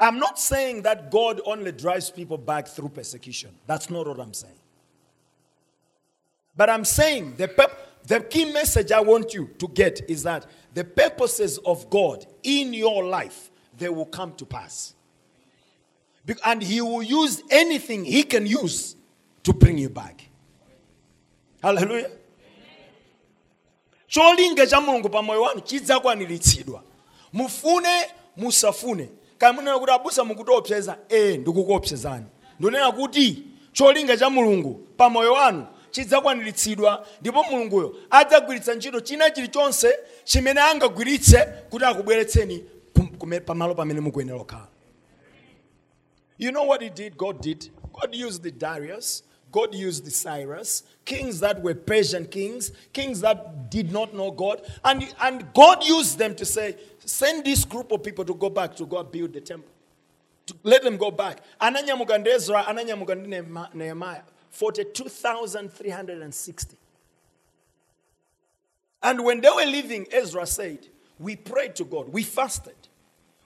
I'm not saying that God only drives people back through persecution. That's not what I'm saying. But I'm saying the, pep- the key message I want you to get is that the purposes of God in your life, they will come to pass. Be- And He will use anything He can use to bring you back. Hallelujah. cholinga mufune musafune munena kuti abusa mukutiopseza ee eh, ndikukuopsezani ndinena kuti cholinga cha mulungu pa moyo wanu chidzakwaniritsidwa ndipo mulunguyo adzagwiritsa ntchito china chilichonse chimene angagwiritse kuti akubweretseni pamalo pamene mukuyenera kukhala You know what he did? God did. God used the Darius. God used the Cyrus, kings that were Persian kings, kings that did not know God. And, and God used them to say, send this group of people to go back to go build the temple. To let them go back. Ananyamuka ndi Ezra, ananyamuka ndi Nehemiah. 42,360. And when they were leaving, Ezra said, We prayed to God, we fasted.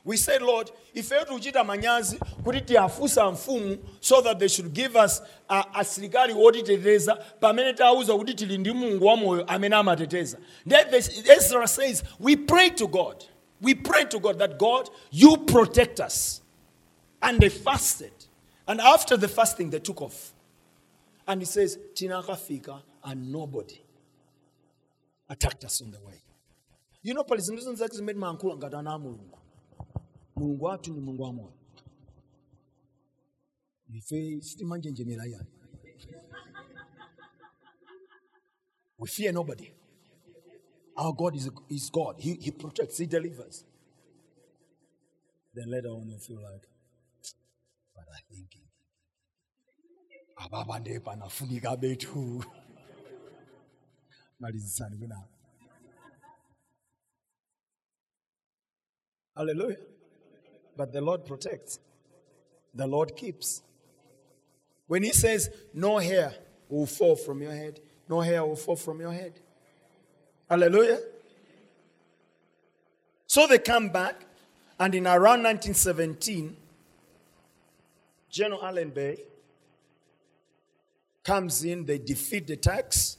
We said, Lord, ife tuchita manyazi kuti tiafusa mfumu so that they should give us a- asilikali wotiteteza pamene tauza kuti tili ndi mulungu wamoyo amene amateteza. Ezra says, we pray to God. We pray to God that God, you protect us. And they fasted. And after the fasting, they took off. And he says, Tina kafika and nobody attacked us on the way. You know, pale zinthu zinzake zimene a mulungu mulungu wathu ndi mulungu wamoyo ife sitimanjenjemera yani we fear nobody. Our god is, is god. He, he protects he delivers. Then later on you feel like but i think ababa ndiye panafunika bethu. Malizisani kunapa hallelujah but the lord protects. The lord keeps. When he says no hair will fall from your head no hair will fall from your head. Hallelujah. So they come back and in around 1917 general Allenby comes in, they defeat the Turks,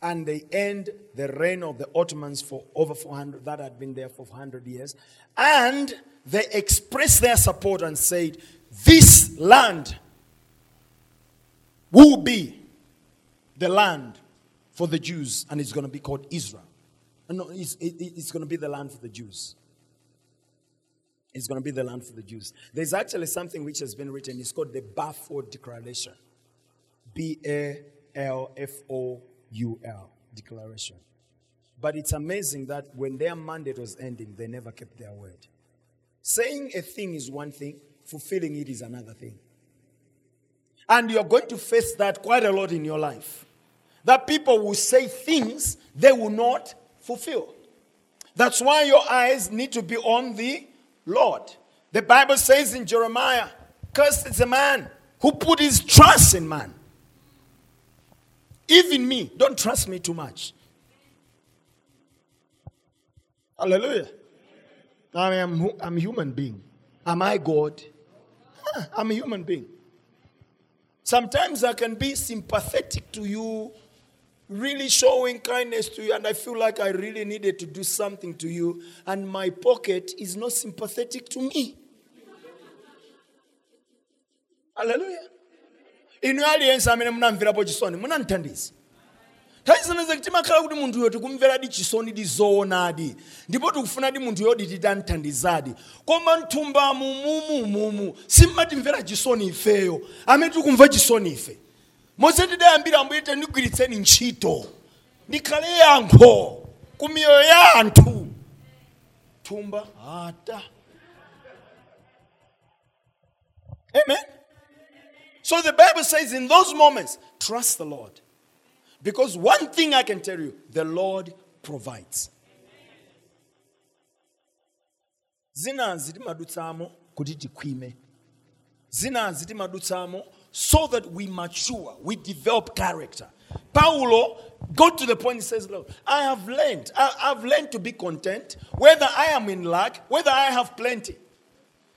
and they end the reign of the Ottomans for over 400, that had been there for 400 years. And they expressed their support and said, This land will be the land for the Jews, and it's going to be called Israel. Uh, no, it's, it- it's going to be the land for the Jews. It's going to be the land for the Jews. There's actually something which has been written. It's called the Balfour Declaration. B A L F O U L declaration. But it's amazing that when their mandate was ending, they never kept their word. Saying a thing is one thing, fulfilling it is another thing. And you're going to face that quite a lot in your life. That people will say things they will not fulfill. That's why your eyes need to be on the Lord. The Bible says in Jeremiah, Cursed is a man who put his trust in man. Even me, don't trust me too much. Hallelujah. I am I'm a human being. Am I God? Huh, I'm a human being. Sometimes I can be sympathetic to you, really showing kindness to you, and I feel like I really needed to do something to you, and my pocket is not sympathetic to me. Hallelujah. inu aliyense amene munamverapo chisoni munamthandiza nthawi zineze timakhala kuti munthuyo tikumveradi chisoni di zoonadi ndipo tikufunadi munthu yodi titamthandizadi koma mthumbamu mumumumu simmatimvera chisoni ifeyo. Amene tikumva chisoni ife. Mose tidayambira ambuye tindigwiritseni ntchito. Ndikhale yankho ku miyoyo ya anthu. Thumba ata amen. So the Bible says, in those moments, trust the Lord. Because one thing I can tell you, the Lord provides. zinazi timadutsamo kuti tikhwime zinazi timadutsamo so that we mature we develop character. Paulo got to the point he says look i have learned I, i've learned to be content whether i am in lack whether i have plenty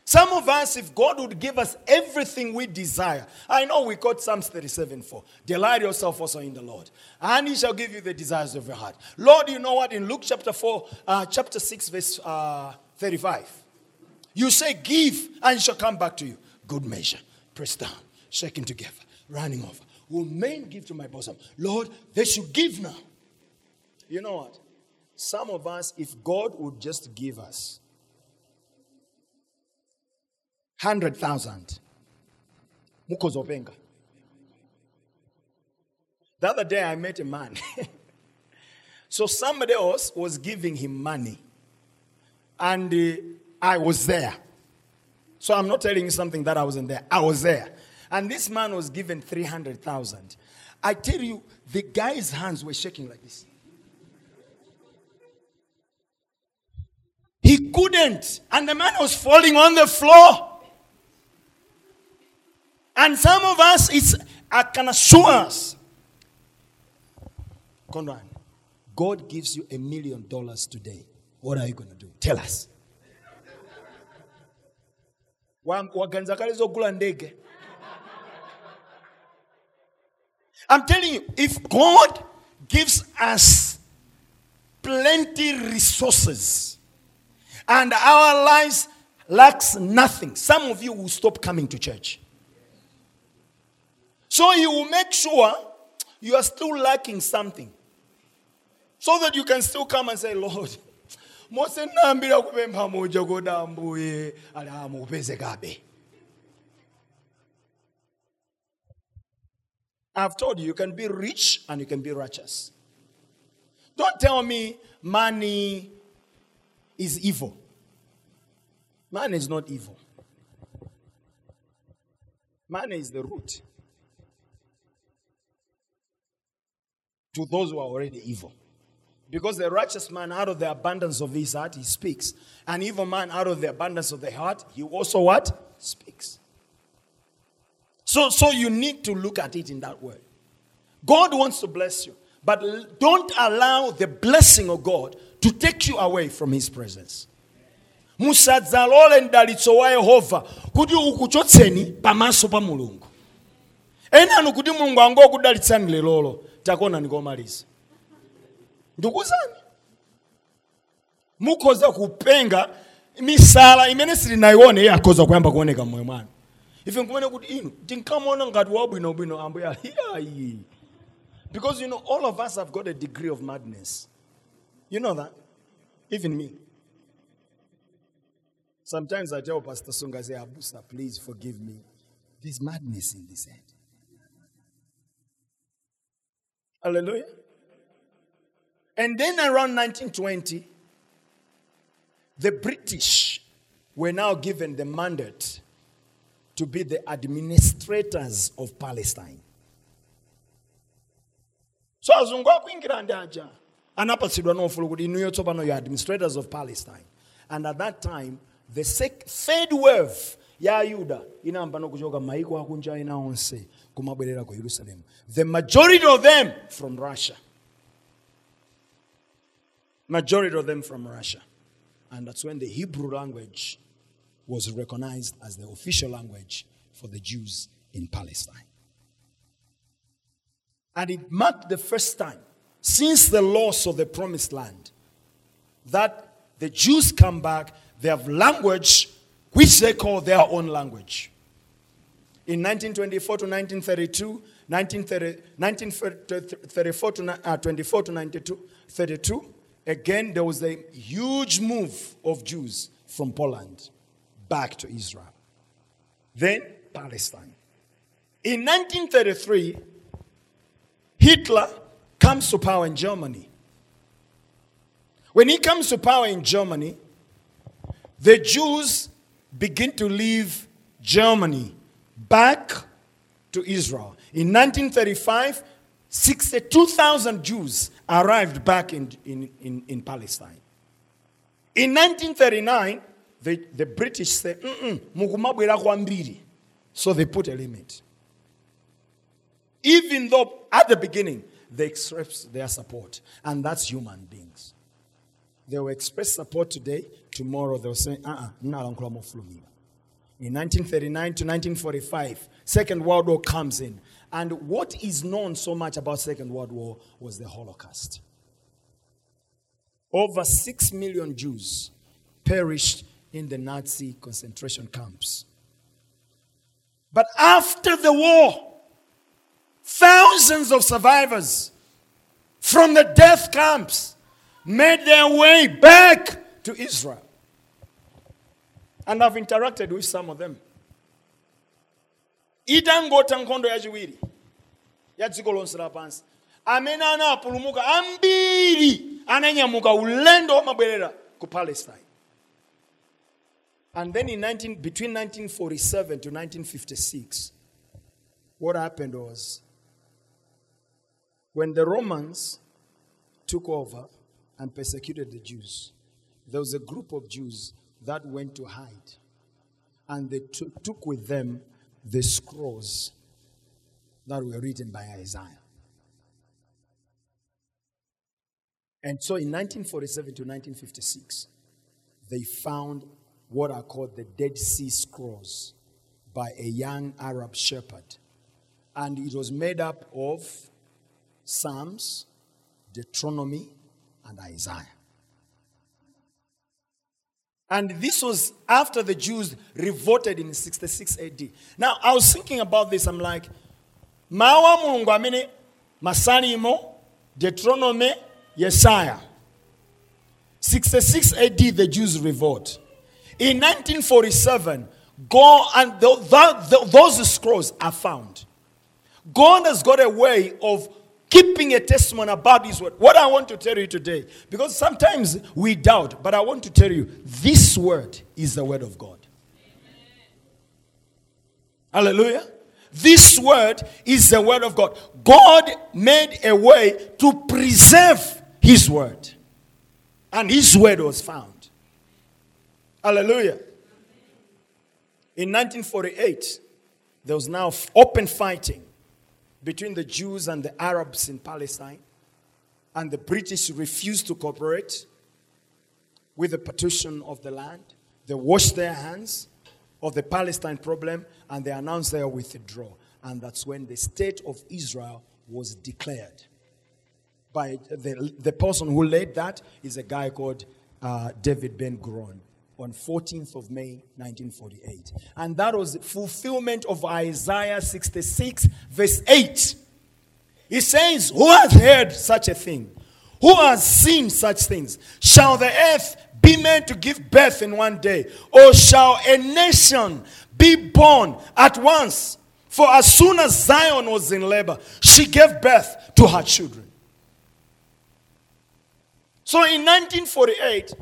some of us, if God would give us everything we desire, I know we quote Psalms 37 4. Delight yourself also in the Lord, and He shall give you the desires of your heart. Lord, you know what? In Luke chapter 4, uh, chapter 6, verse uh, 35, you say, Give, and it shall come back to you. Good measure, pressed down, shaken together, running over. Will men give to my bosom? Lord, they should give now. You know what? Some of us, if God would just give us 100,000. Mukozopenga. The other day I met a man. so somebody else was giving him money. And uh, I was there. So I'm not telling you something that I wasn't there. I was there. And this man was given 300,000. I tell you, the guy's hands were shaking like this. He couldn't. And the man was falling on the floor. And some of us, it's, I can assure us, Conrad, God gives you a million dollars today. What are you going to do? Tell us. I'm telling you, if God gives us plenty resources and our lives lacks nothing, some of you will stop coming to church. So he will make sure you are still lacking something. So that you can still come and say, Lord, mose nambira ambuye ali amupeze kabe I've told you, you can be rich and you can be righteous. Don't tell me money is evil. Money is not evil. Money is the root to those who are already evil. Because the righteous man, out of the abundance of his heart, he speaks. An evil man, out of the abundance of the heart, he also what? Speaks. So, so you need to look at it in that way. God wants to bless you, but don't allow the blessing of God to take you away from his presence. musadzalole mdalitso wa yehova kuti ukuchotseni pamaso pa mulungu kuti mulungu angokudalitsani lelolo takona nikomaliza ndikuzani? Mukhoza kupenga misala imene silinayione iye akhoza kuyamba kuoneka mmoyo mwanu ife nkumene kuti inu tinkamona ngati wabwinobwino ambuya iyayi because you know all of us have got a degree of madness. You know that? Even me. Sometimes i tell pastor sunga I say abusa please forgive me. There's madness in this head hallelujah and then around 1920 the british were now given the mandate to be the administrators of Palestine. So azungu akuingira ndi aja anapatsidwa nofulu kuti administrators of Palestine. And at that time the sec- third wave ya Yuda inayamba nokuchoka maiko akunja ena onse kumabwerera ku Jerusalem. The majority of them from Russia. Majority of them from Russia. And that's when the Hebrew language was recognized as the official language for the Jews in Palestine. And it marked the first time since the loss of the promised land that the Jews come back, they have language which they call their own language. In 1924 to 1932, 1930, 1934 to uh, 24 to 92, 32, again there was a huge move of Jews from Poland back to Israel. Then Palestine. In 1933, Hitler comes to power in Germany. When he comes to power in Germany, the Jews begin to leave Germany back to Israel. In 1935, 62,000 Jews arrived back in, in, in, in Palestine. In 1939, the, the British said. So they put a limit. Even though at the beginning they expressed their support, and that's human beings. They will express support today, tomorrow they'll say, uh uh In 1939 to 1945, Second World War comes in. And what is known so much about Second World War was the Holocaust. Over six million Jews perished in the Nazi concentration camps. But after the war, thousands of survivors from the death camps made their way back to Israel. And I've interacted with some of them. itangota nkhondo yachiwiri ya dziko lonse lapansi amene anapulumuka ambiri ananyamuka ulendo wamabwerera ku palestine. And then in 19, between 1947 to 1956 what happened was when the romans took over and persecuted the jews there was a group of jews that went to hide and they took took with them the scrolls that were written by Isaiah. And so in 1947 to 1956, they found what are called the Dead Sea Scrolls by a young Arab shepherd. And it was made up of Psalms, Deuteronomy, and Isaiah. And this was after the Jews revolted in 66 AD. Now, I was thinking about this. I'm like, mawu a mulungu amene masalimo deuteronomy yesaya 66 AD, the Jews revolt. In 1947, God and the, the, the, those scrolls are found. God has got a way of keeping a testimony about His word. What I want to tell you today, because sometimes we doubt, but I want to tell you this word is the word of God. Hallelujah. This word is the word of God. God made a way to preserve His word, and His word was found. Hallelujah. In 1948, there was now open fighting between the Jews and the Arabs in Palestine, and the British refused to cooperate with the partition of the land. They washed their hands of the Palestine problem and they announced their withdrawal. And that's when the state of Israel was declared. By the, the person who led that is a guy called uh, David Ben Gurion on 14th of May 1948. And that was fulfillment of Isaiah 66, verse 8. He says, Who has heard such a thing? Who has seen such things? Shall the earth be made to give birth in one day? Or shall a nation be born at once? For as soon as Zion was in labor, she gave birth to her children. So in 1948,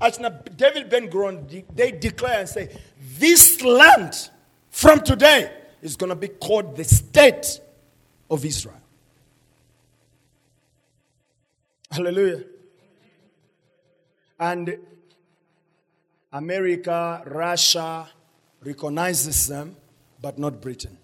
as David Ben Gurion, they declare and say, this land from today is going to be called the state of Israel. Hallelujah. And America, Russia recognizes them, but not Britain.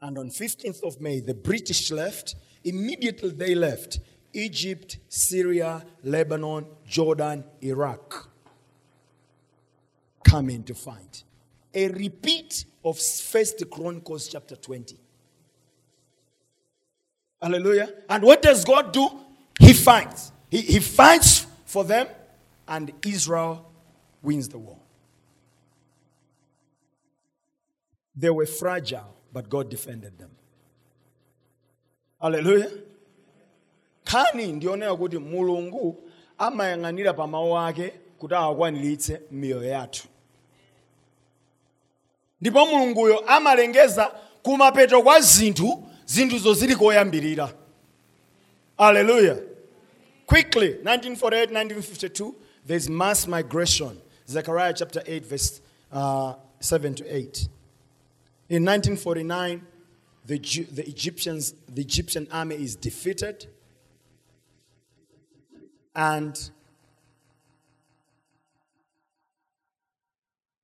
And on 15th of May, the British left. Immediately they left. Egypt, Syria, Lebanon, Jordan, Iraq come in to fight. A repeat of First Chronicles chapter 20. Hallelujah. And what does God do? He fights. He, he fights for them, and Israel wins the war. They were fragile, but God defended them. Hallelujah. Khani ndionera kuti mulungu amayang'anira pa mawu ake kuti awakwaniritse m'miyoyo yathu. Ndipo mulunguyo amalengeza kumapeto kwa zinthu zinthuzo zili koyambirira. Aleluya quickly 1948 1952 there's mass migration. Zechariah chapter 8 verse uh, 7 to 8 in 1949 the, the egyptians the egyptian army is defeated and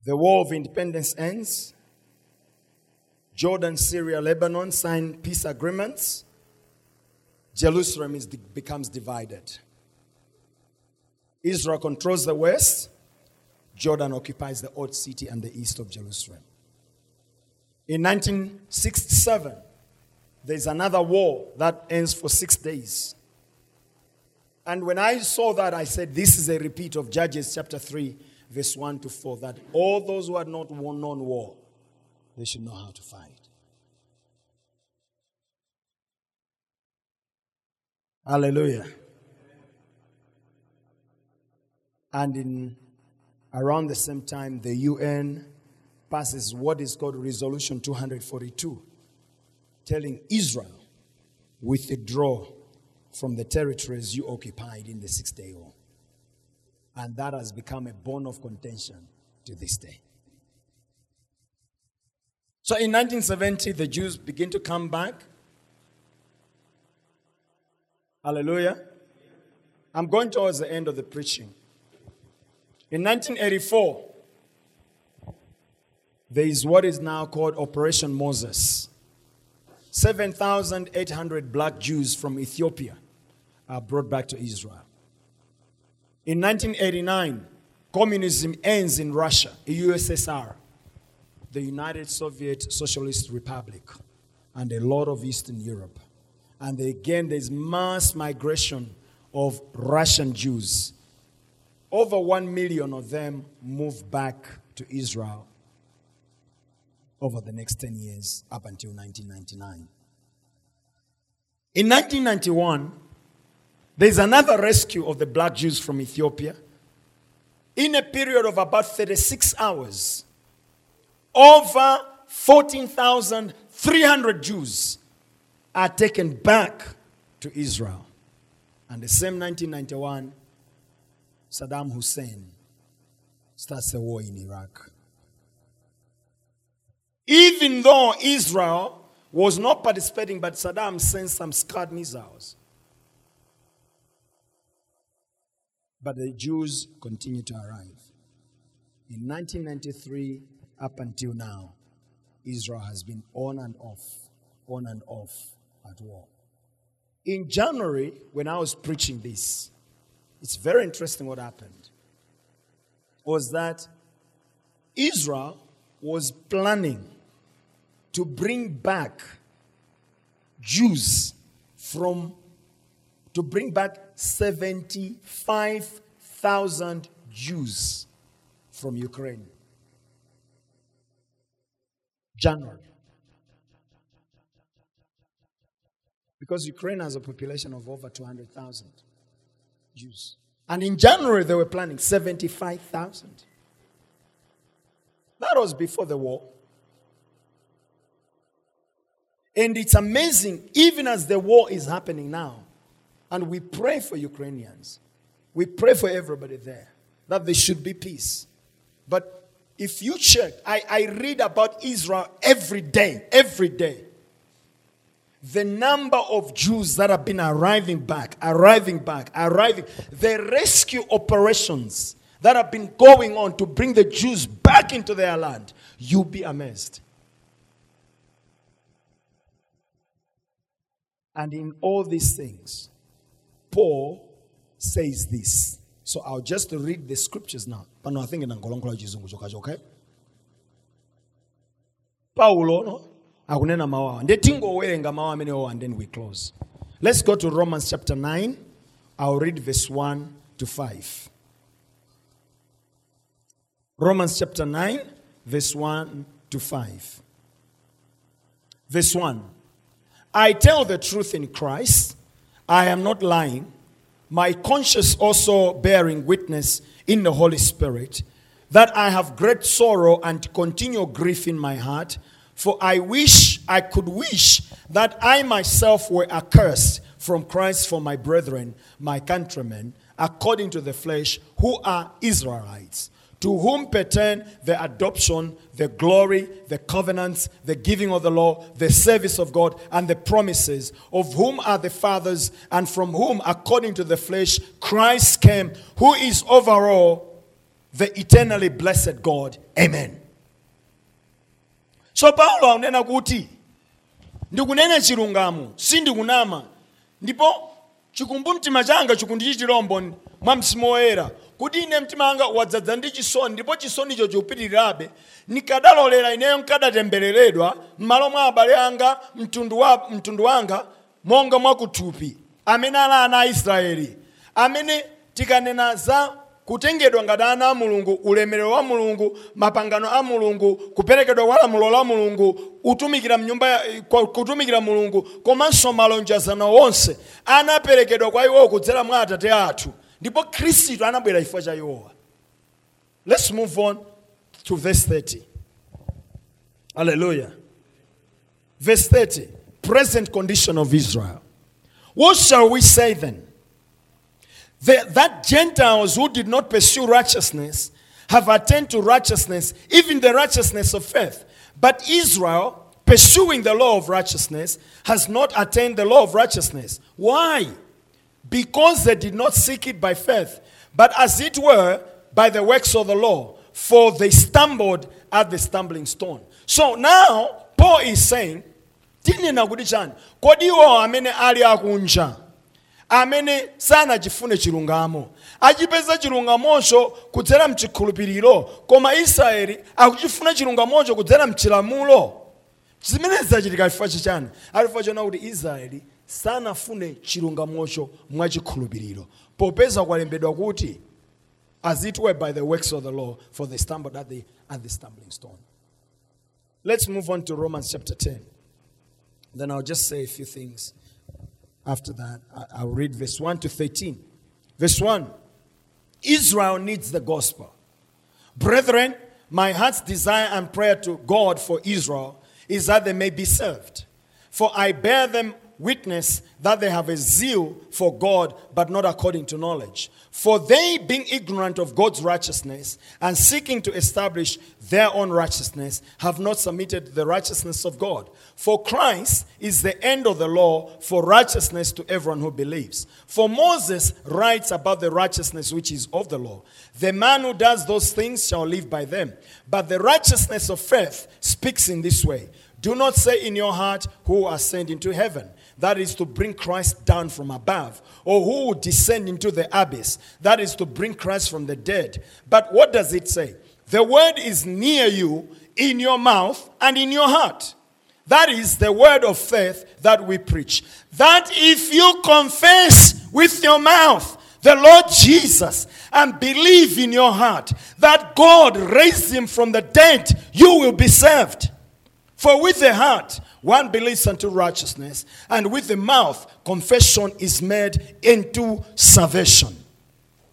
the war of independence ends. Jordan, Syria, Lebanon sign peace agreements. Jerusalem is, becomes divided. Israel controls the west. Jordan occupies the old city and the east of Jerusalem. In 1967, there's another war that ends for six days. And when I saw that, I said, This is a repeat of Judges chapter 3, verse 1 to 4, that all those who had not known war, they should know how to fight. Hallelujah. And in around the same time, the UN passes what is called Resolution 242, telling Israel withdraw from the territories you occupied in the Six Day War. And that has become a bone of contention to this day. So in 1970, the Jews begin to come back. Hallelujah. I'm going towards the end of the preaching. In 1984, there is what is now called Operation Moses. 7,800 black Jews from Ethiopia are brought back to Israel. In 1989, communism ends in Russia, the USSR, the United Soviet Socialist Republic, and a lot of Eastern Europe. And again, there's mass migration of Russian Jews. Over one million of them moved back to Israel. over the next 10 years up until 1999. In 1991, there's another rescue of the black Jews from Ethiopia. In a period of about 36 hours, over 14,300 Jews are taken back to Israel. And the same 1991, Saddam Hussein starts a war in Iraq. Even though Israel was not participating, but Saddam sent some Scud missiles. But the Jews continue to arrive. In 1993, up until now, Israel has been on and off, on and off at war. In January, when I was preaching this, it's very interesting what happened. Was that Israel was planning to bring back Jews from to bring back 75,000 Jews from Ukraine. January. Because Ukraine has a population of over 200,000 Jews. And in January, they were planning 75,000. That was before the war. And it's amazing, even as the war is happening now, and we pray for Ukrainians, we pray for everybody there that there should be peace. But if you check, I, I read about Israel every day, every day. The number of Jews that have been arriving back, arriving back, arriving, the rescue operations that have been going on to bring the Jews back into their land, you'll be amazed. And in all these things, Paul says this. So I'll just read the scriptures now. But no, I think in Angolongola chizungu? Paulo no and then we close. Let's go to Romans chapter 9. I'll read verse 1 to 5. Romans chapter 9, verse 1 to 5. Verse 1. I tell the truth in Christ. I am not lying. My conscience also bearing witness in the Holy Spirit that I have great sorrow and continual grief in my heart. For I wish, I could wish that I myself were accursed from Christ for my brethren, my countrymen, according to the flesh, who are Israelites to whom pertain the adoption, the glory, the covenants, the giving of the law, the service of God, and the promises, of whom are the fathers, and from whom, according to the flesh, Christ came, who is over all the eternally blessed God. Amen. So Paulo anena kuti ndikunena chilungamo sindikunama ndipo chikumbumtima changa chikundichi chilombo mwa kuti ine mtima anga wadzaza ndi chisoni ndipo chisonicho chikupitirirabe nikadalolera ineyo nkadatembereredwa m'malo mwa abale anga mtundu, wa, mtundu wanga monga mwakuthupi amene ala ana aisraeli. Amene tikanena za kutengedwa ngati ana a mulungu ulemerero wa mulungu mapangano a mulungu kuperekedwa kwa lamulo la mulungu utumikira mnyumba kutumikira mulungu komanso malonjezano wonse anaperekedwa kwa iwo kudzera mwa atate athu ndipo khristu anabwera chifukwa cha iwowa let's move on to verse 30 hallelujah verse 30 present condition of israel what shall we say then the, that Gentiles who did not pursue righteousness have attained to righteousness, even the righteousness of faith. But Israel, pursuing the law of righteousness, has not attained the law of righteousness. Why? Because they did not seek it by faith, but as it were by the works of the law, for they stumbled at the stumbling stone. So now, Paul is saying, tinena kuti chani kodi iwo amene ali akunja? Amene sana sanachifune chilungamo. Achipeza chilungamocho kudzera mchikhulupiriro koma israeli akuchifuna chilungamocho kudzera mchilamulo. Zimene zachitika chifukwa chichani alifukwa chona kuti israeli sanafune chilungamocho mwachikhulupiriro popeza kwalembedwa kuti as it were by the works of the law for they stumbled at the, at the stumbling stone Let's move on to Romans chapter 10. Then I'll just say a few things. After that, I'll read verse 1 to 13. Verse 1 Israel needs the gospel. Brethren, my heart's desire and prayer to God for Israel is that they may be served. For I bear them witness that they have a zeal for God, but not according to knowledge. For they, being ignorant of God's righteousness and seeking to establish their own righteousness, have not submitted the righteousness of God. For Christ is the end of the law for righteousness to everyone who believes. For Moses writes about the righteousness which is of the law. The man who does those things shall live by them. But the righteousness of faith speaks in this way. Do not say in your heart, Who ascend into heaven? That is to bring Christ down from above. Or who will descend into the abyss? That is to bring Christ from the dead. But what does it say? The word is near you, in your mouth and in your heart. That is the word of faith that we preach. That if you confess with your mouth the Lord Jesus and believe in your heart that God raised him from the dead, you will be saved. For with the heart one believes unto righteousness, and with the mouth confession is made into salvation.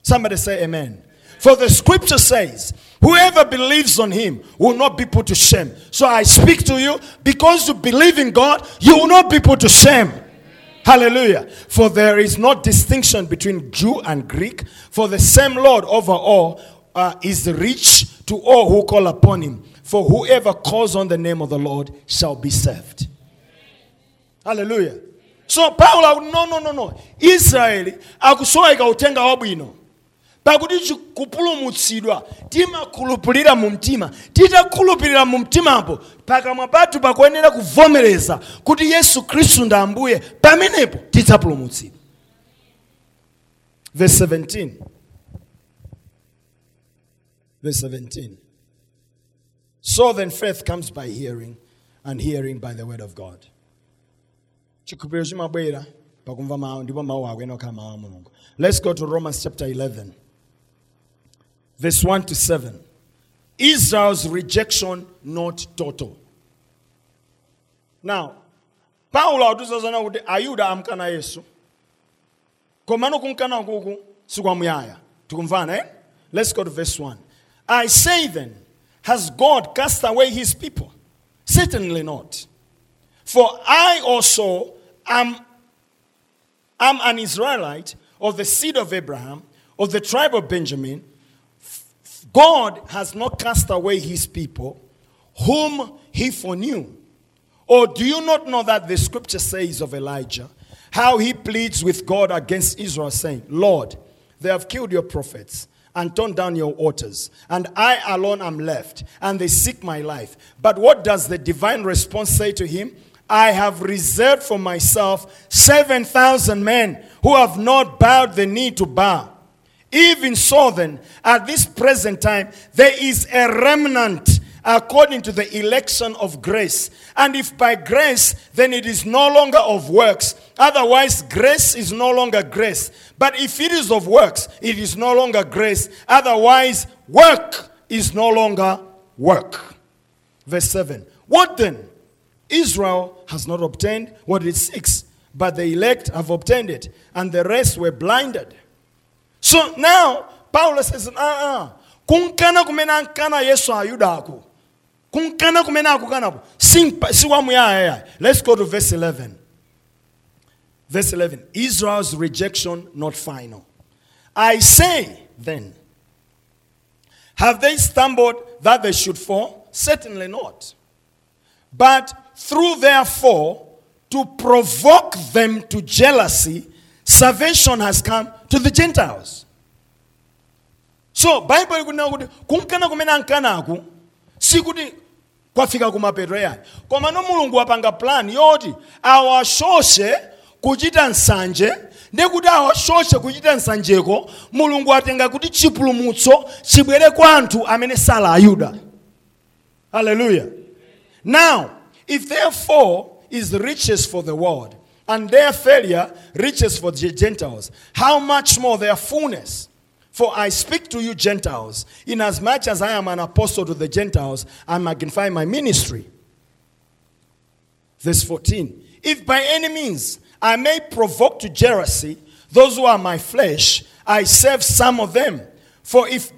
Somebody say amen. For the scripture says, Whoever believes on him will not be put to shame. So I speak to you because you believe in God, you will not be put to shame. Hallelujah. For there is no distinction between Jew and Greek, for the same Lord over all uh, is rich to all who call upon him. For whoever calls on the name of the Lord shall be saved. Hallelujah. So Paulo no no no no. Israeli akusoeka utenga wabwino. pakuti kupulumutsidwa timakhulupirira mu mtima titakhulupirira mu mtimapo pakamwa pathu pakuyenera kuvomereza kuti yesu khristu ndi ambuye pamenepo tidzapulumutsidwa verse 17 verse 17 so then faith comes by hearing and hearing by the word of god. Let's go to romans chapter 11 verse 1 to 7 israel's rejection not total. Now paulo atuzazana kuti ayuda amkana yesu. Komano kumkana ukuku sikwamuyaya. Tikumvana eh? let's go to verse 1 i say then has god cast away his people? Certainly not. For i also am am an israelite of the seed of abraham of the tribe of benjamin. God has not cast away his people, whom he foreknew. Or do you not know that the scripture says of Elijah, how he pleads with God against Israel, saying, Lord, they have killed your prophets and torn down your altars, and I alone am left, and they seek my life. But what does the divine response say to him? I have reserved for myself 7,000 men who have not bowed the knee to bow. Even so, then, at this present time, there is a remnant according to the election of grace. And if by grace, then it is no longer of works. Otherwise, grace is no longer grace. But if it is of works, it is no longer grace. Otherwise, work is no longer work. Verse 7. What then? Israel has not obtained what it seeks, but the elect have obtained it, and the rest were blinded. So now, Paulo says, uh-uh. kunkana kumene ankana yesu ayuda ako kunkana kumene akukanapo siwamuyaya let's go to verse 11 verse 11 israel's rejection not final. I say then have they stumbled that they should fall? Certainly not. But through their fall to provoke them to jealousy salvation has come to the gentiles. So bible ikunena kuti kunkana kumene ankanaku sikuti kwafika yani koma no mulungu wapanga plan yoti awashoshe kuchita nsanje ndi kuti awashoshe kuchita nsanjeko mulungu atenga kuti chipulumutso chibwere kwa anthu amene sala ayuda hallelujah now if fall is riches for the world and their failure riches for the Gentiles. How much more their fullness? For I speak to you, Gentiles, inasmuch as I am an apostle to the Gentiles, I magnify my ministry. Verse 14 If by any means I may provoke to jealousy those who are my flesh, I save some of them. For if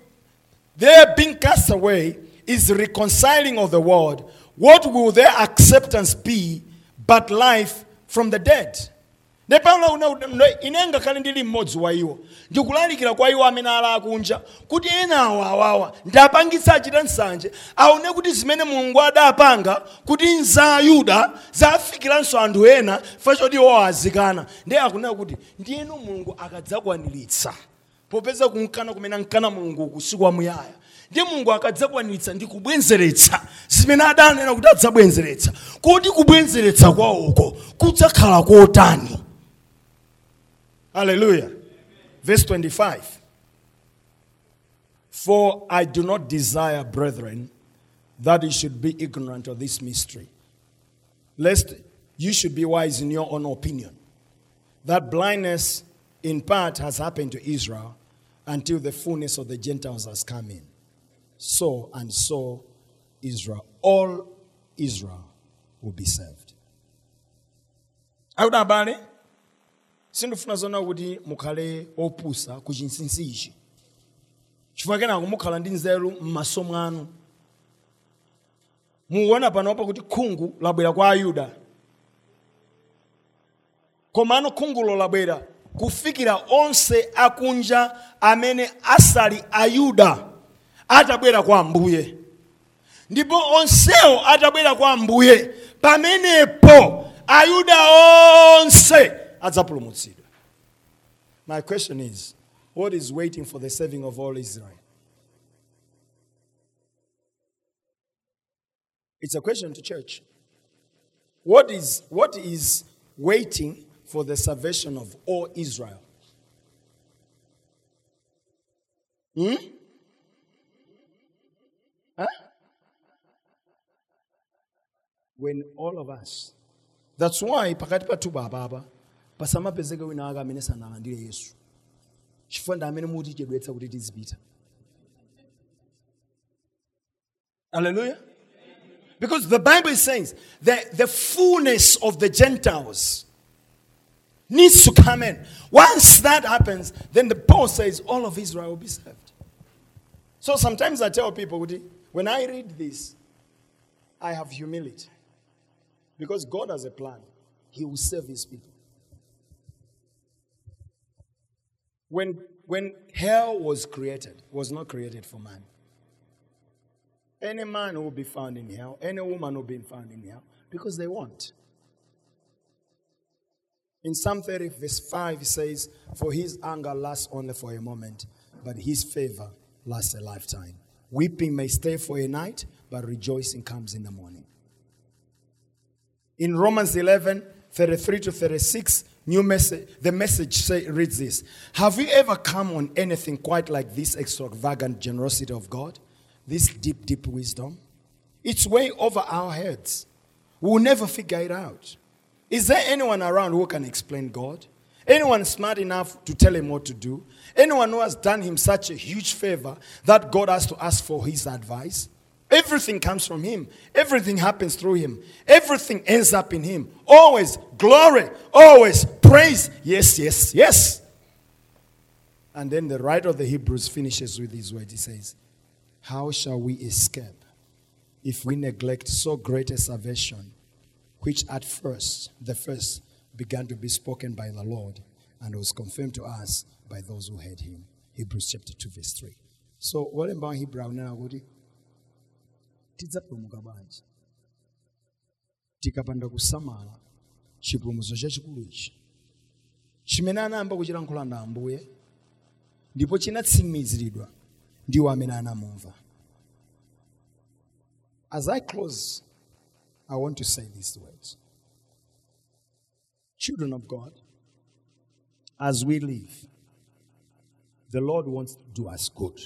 their being cast away is reconciling of the world, what will their acceptance be but life from the dead? Ne paulo una- una- ine ngakhale ndili mmodzi wa iwo. Ndikulalikira kwa iwo amene ala akunja kuti ena awa ndapangitsa achita nsanje aone kuti zimene mulungu adapanga kuti za yuda zafikiranso anthu ena fachoti iwo azikana ndiye akunena kuti ndiyeno mulungu akadzakwaniritsa popeza kumkana kumene ankana mulungu kusiku wamuyaya ndi mulungu akadzakwaniritsa ndi kubwenzeretsa zimene adanena kuti adzabwenzeretsa. Kodi kubwenzeretsa kwawoko kudzakhala kotani haleluya verse 25 for i do not desire brethren that you should be ignorant of this mystery lest you should be wise in your own opinion that blindness in part has happened to Israel until the fullness of the Gentiles has come in. So and so Israel, all Israel will be saved. How about abale sindifuna zona kuti mukhale opusa ku chinsinsi ichi chifukwa kenako mukhala ndi nzeru m'maso mwanu. Mukuona panopa kuti khungu labwera kwa ayuda. Komano khungulo labwera kufikira onse akunja amene asali ayuda atabwera kwa ambuye ndipo onsewo atabwera kwa ambuye pamenepo ayuda onse adzapulumutsidwa my question is what is waiting for the saving of all israel it's a question to church what is what is waiting for the salvation of all Israel? Hmm? Huh? When all of us. That's why pakati pa tuba ababa pasamapezeke wina ake amene sanalandire yesu chifukwa ndi amene mutichedwetsa kuti tizipita hallelujah because the bible says that the fullness of the gentiles needs to come in. Once that happens, then the Paul says all of Israel will be saved. So sometimes I tell people, when I read this, I have humility. Because God has a plan. He will save his people. When, when hell was created, was not created for man. Any man will be found in hell, any woman will be found in hell, because they want. In Psalm 30, verse 5, it says, For his anger lasts only for a moment, but his favor lasts a lifetime. Weeping may stay for a night, but rejoicing comes in the morning. In Romans 11, 33 to 36, new message, the message say, reads this Have you ever come on anything quite like this extravagant generosity of God? This deep, deep wisdom? It's way over our heads. We'll never figure it out. Is there anyone around who can explain God? Anyone smart enough to tell him what to do? Anyone who has done him such a huge favor that God has to ask for his advice? Everything comes from him. Everything happens through him. Everything ends up in him. Always glory, always praise. Yes, yes, yes. And then the writer of the Hebrews finishes with these words. He says, How shall we escape if we neglect so great a salvation? which at first, the first, began to be spoken by the Lord and was confirmed to us by those who heard him. Hebrews chapter 2, verse 3. So, what about Hebrew now? kuti tidzapulumuka bwanji tikapanda kusamala chipulumutso chachikulu ichi chimene anayamba kuchilankhula na ambuye ndipo chinatsimikiziridwa ndiwo amene anamumva as i close I want to say these words. Children of God, as we live, the Lord wants to do us good.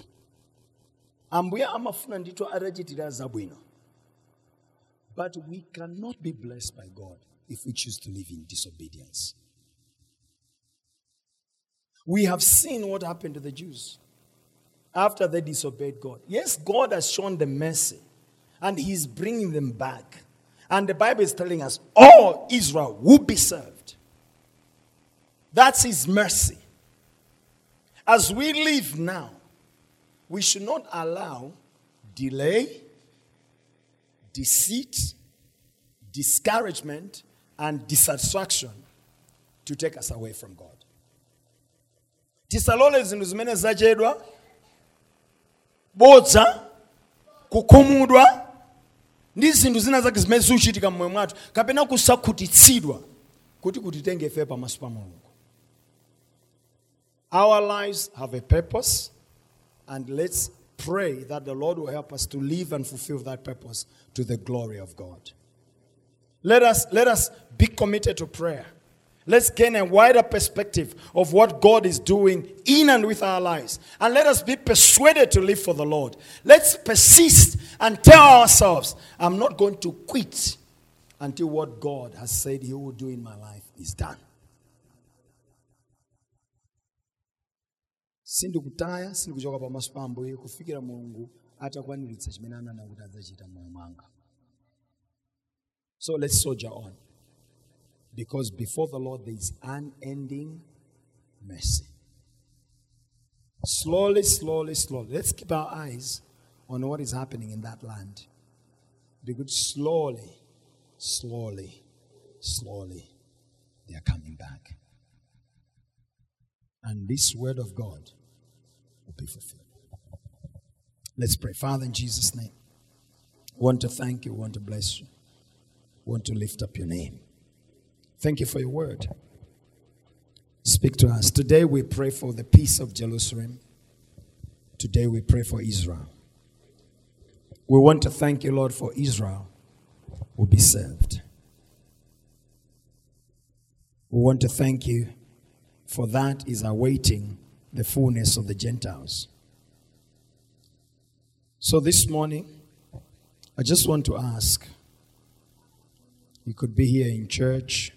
Ambuye amafuna ndithu atachitira zabwino. But we cannot be blessed by God if we choose to live in disobedience. We have seen what happened to the Jews after they disobeyed God. Yes, God has shown them mercy and He's bringing them back. And the Bible is telling us all Israel will be served. That's His mercy. As we live now, we should not allow delay, deceit, discouragement, and dissatisfaction to take us away from God. tisalole zinthu zimene zachedwa bodza kukhumudwa ndi zinthu zina zake zimene zikuchitika mmoyo mwathu kapena kusakhutitsidwa kuti kutitenge ife pamaso pa mulungu our lives have a purpose and let's pray that the lord will help us to live and fulfill that purpose to the glory of god let us let us be committed to prayer Let's gain a wider perspective of what God is doing in and with our lives. And let us be persuaded to live for the Lord. Let's persist and tell ourselves, I'm not going to quit until what God has said He will do in my life is done. Sindikutaya sindikuchoka pamaso pa ambuye kufikira mulungu atakwaniritsa chimene ananena kuti adzachita moyo mwanga so let's soldier on because before the Lord there is unending mercy. Slowly, slowly, slowly. Let's keep our eyes on what is happening in that land. Because slowly, slowly, slowly, they are coming back. And this word of God will be fulfilled. Let's pray. Father, in Jesus' name, we want to thank you, we want to bless you, we want to lift up your name. Thank you for your word. Speak to us. Today we pray for the peace of Jerusalem. Today we pray for Israel. We want to thank you, Lord, for Israel will be saved. We want to thank you for that is awaiting the fullness of the Gentiles. So this morning, I just want to ask you could be here in church.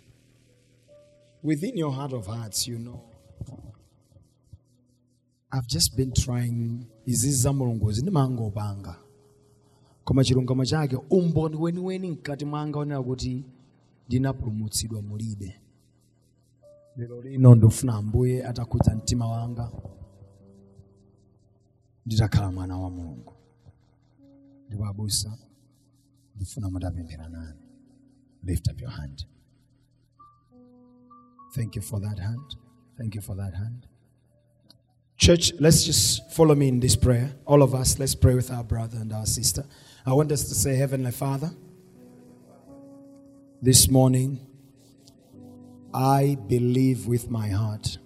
Within your heart of hearts, you know, I've just been trying izi za mulungu zindimangopanga koma chilungamo chake umboni weniweni mkati mwanga onera kuti ndinapulumutsidwa mulibe lero lino ndofuna ambuye atakhudza mtima wanga nditakhala mwana wa mulungu ndipo abusa ndifuna mutapemphera nani lift up your hand Thank you for that hand. Thank you for that hand. Church, let's just follow me in this prayer. All of us, let's pray with our brother and our sister. I want us to say, Heavenly Father, this morning, I believe with my heart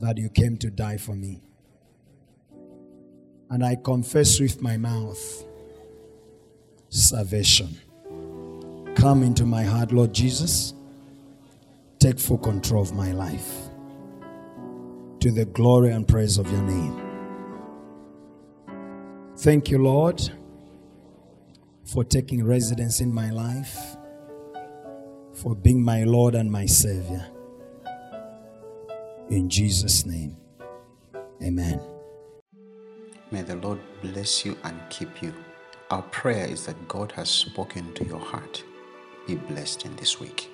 that you came to die for me. And I confess with my mouth salvation. Come into my heart, Lord Jesus take full control of my life to the glory and praise of your name. Thank you, Lord, for taking residence in my life, for being my Lord and my Savior. In Jesus' name, amen. May the Lord bless you and keep you. Our prayer is that God has spoken to your heart. Be blessed in this week.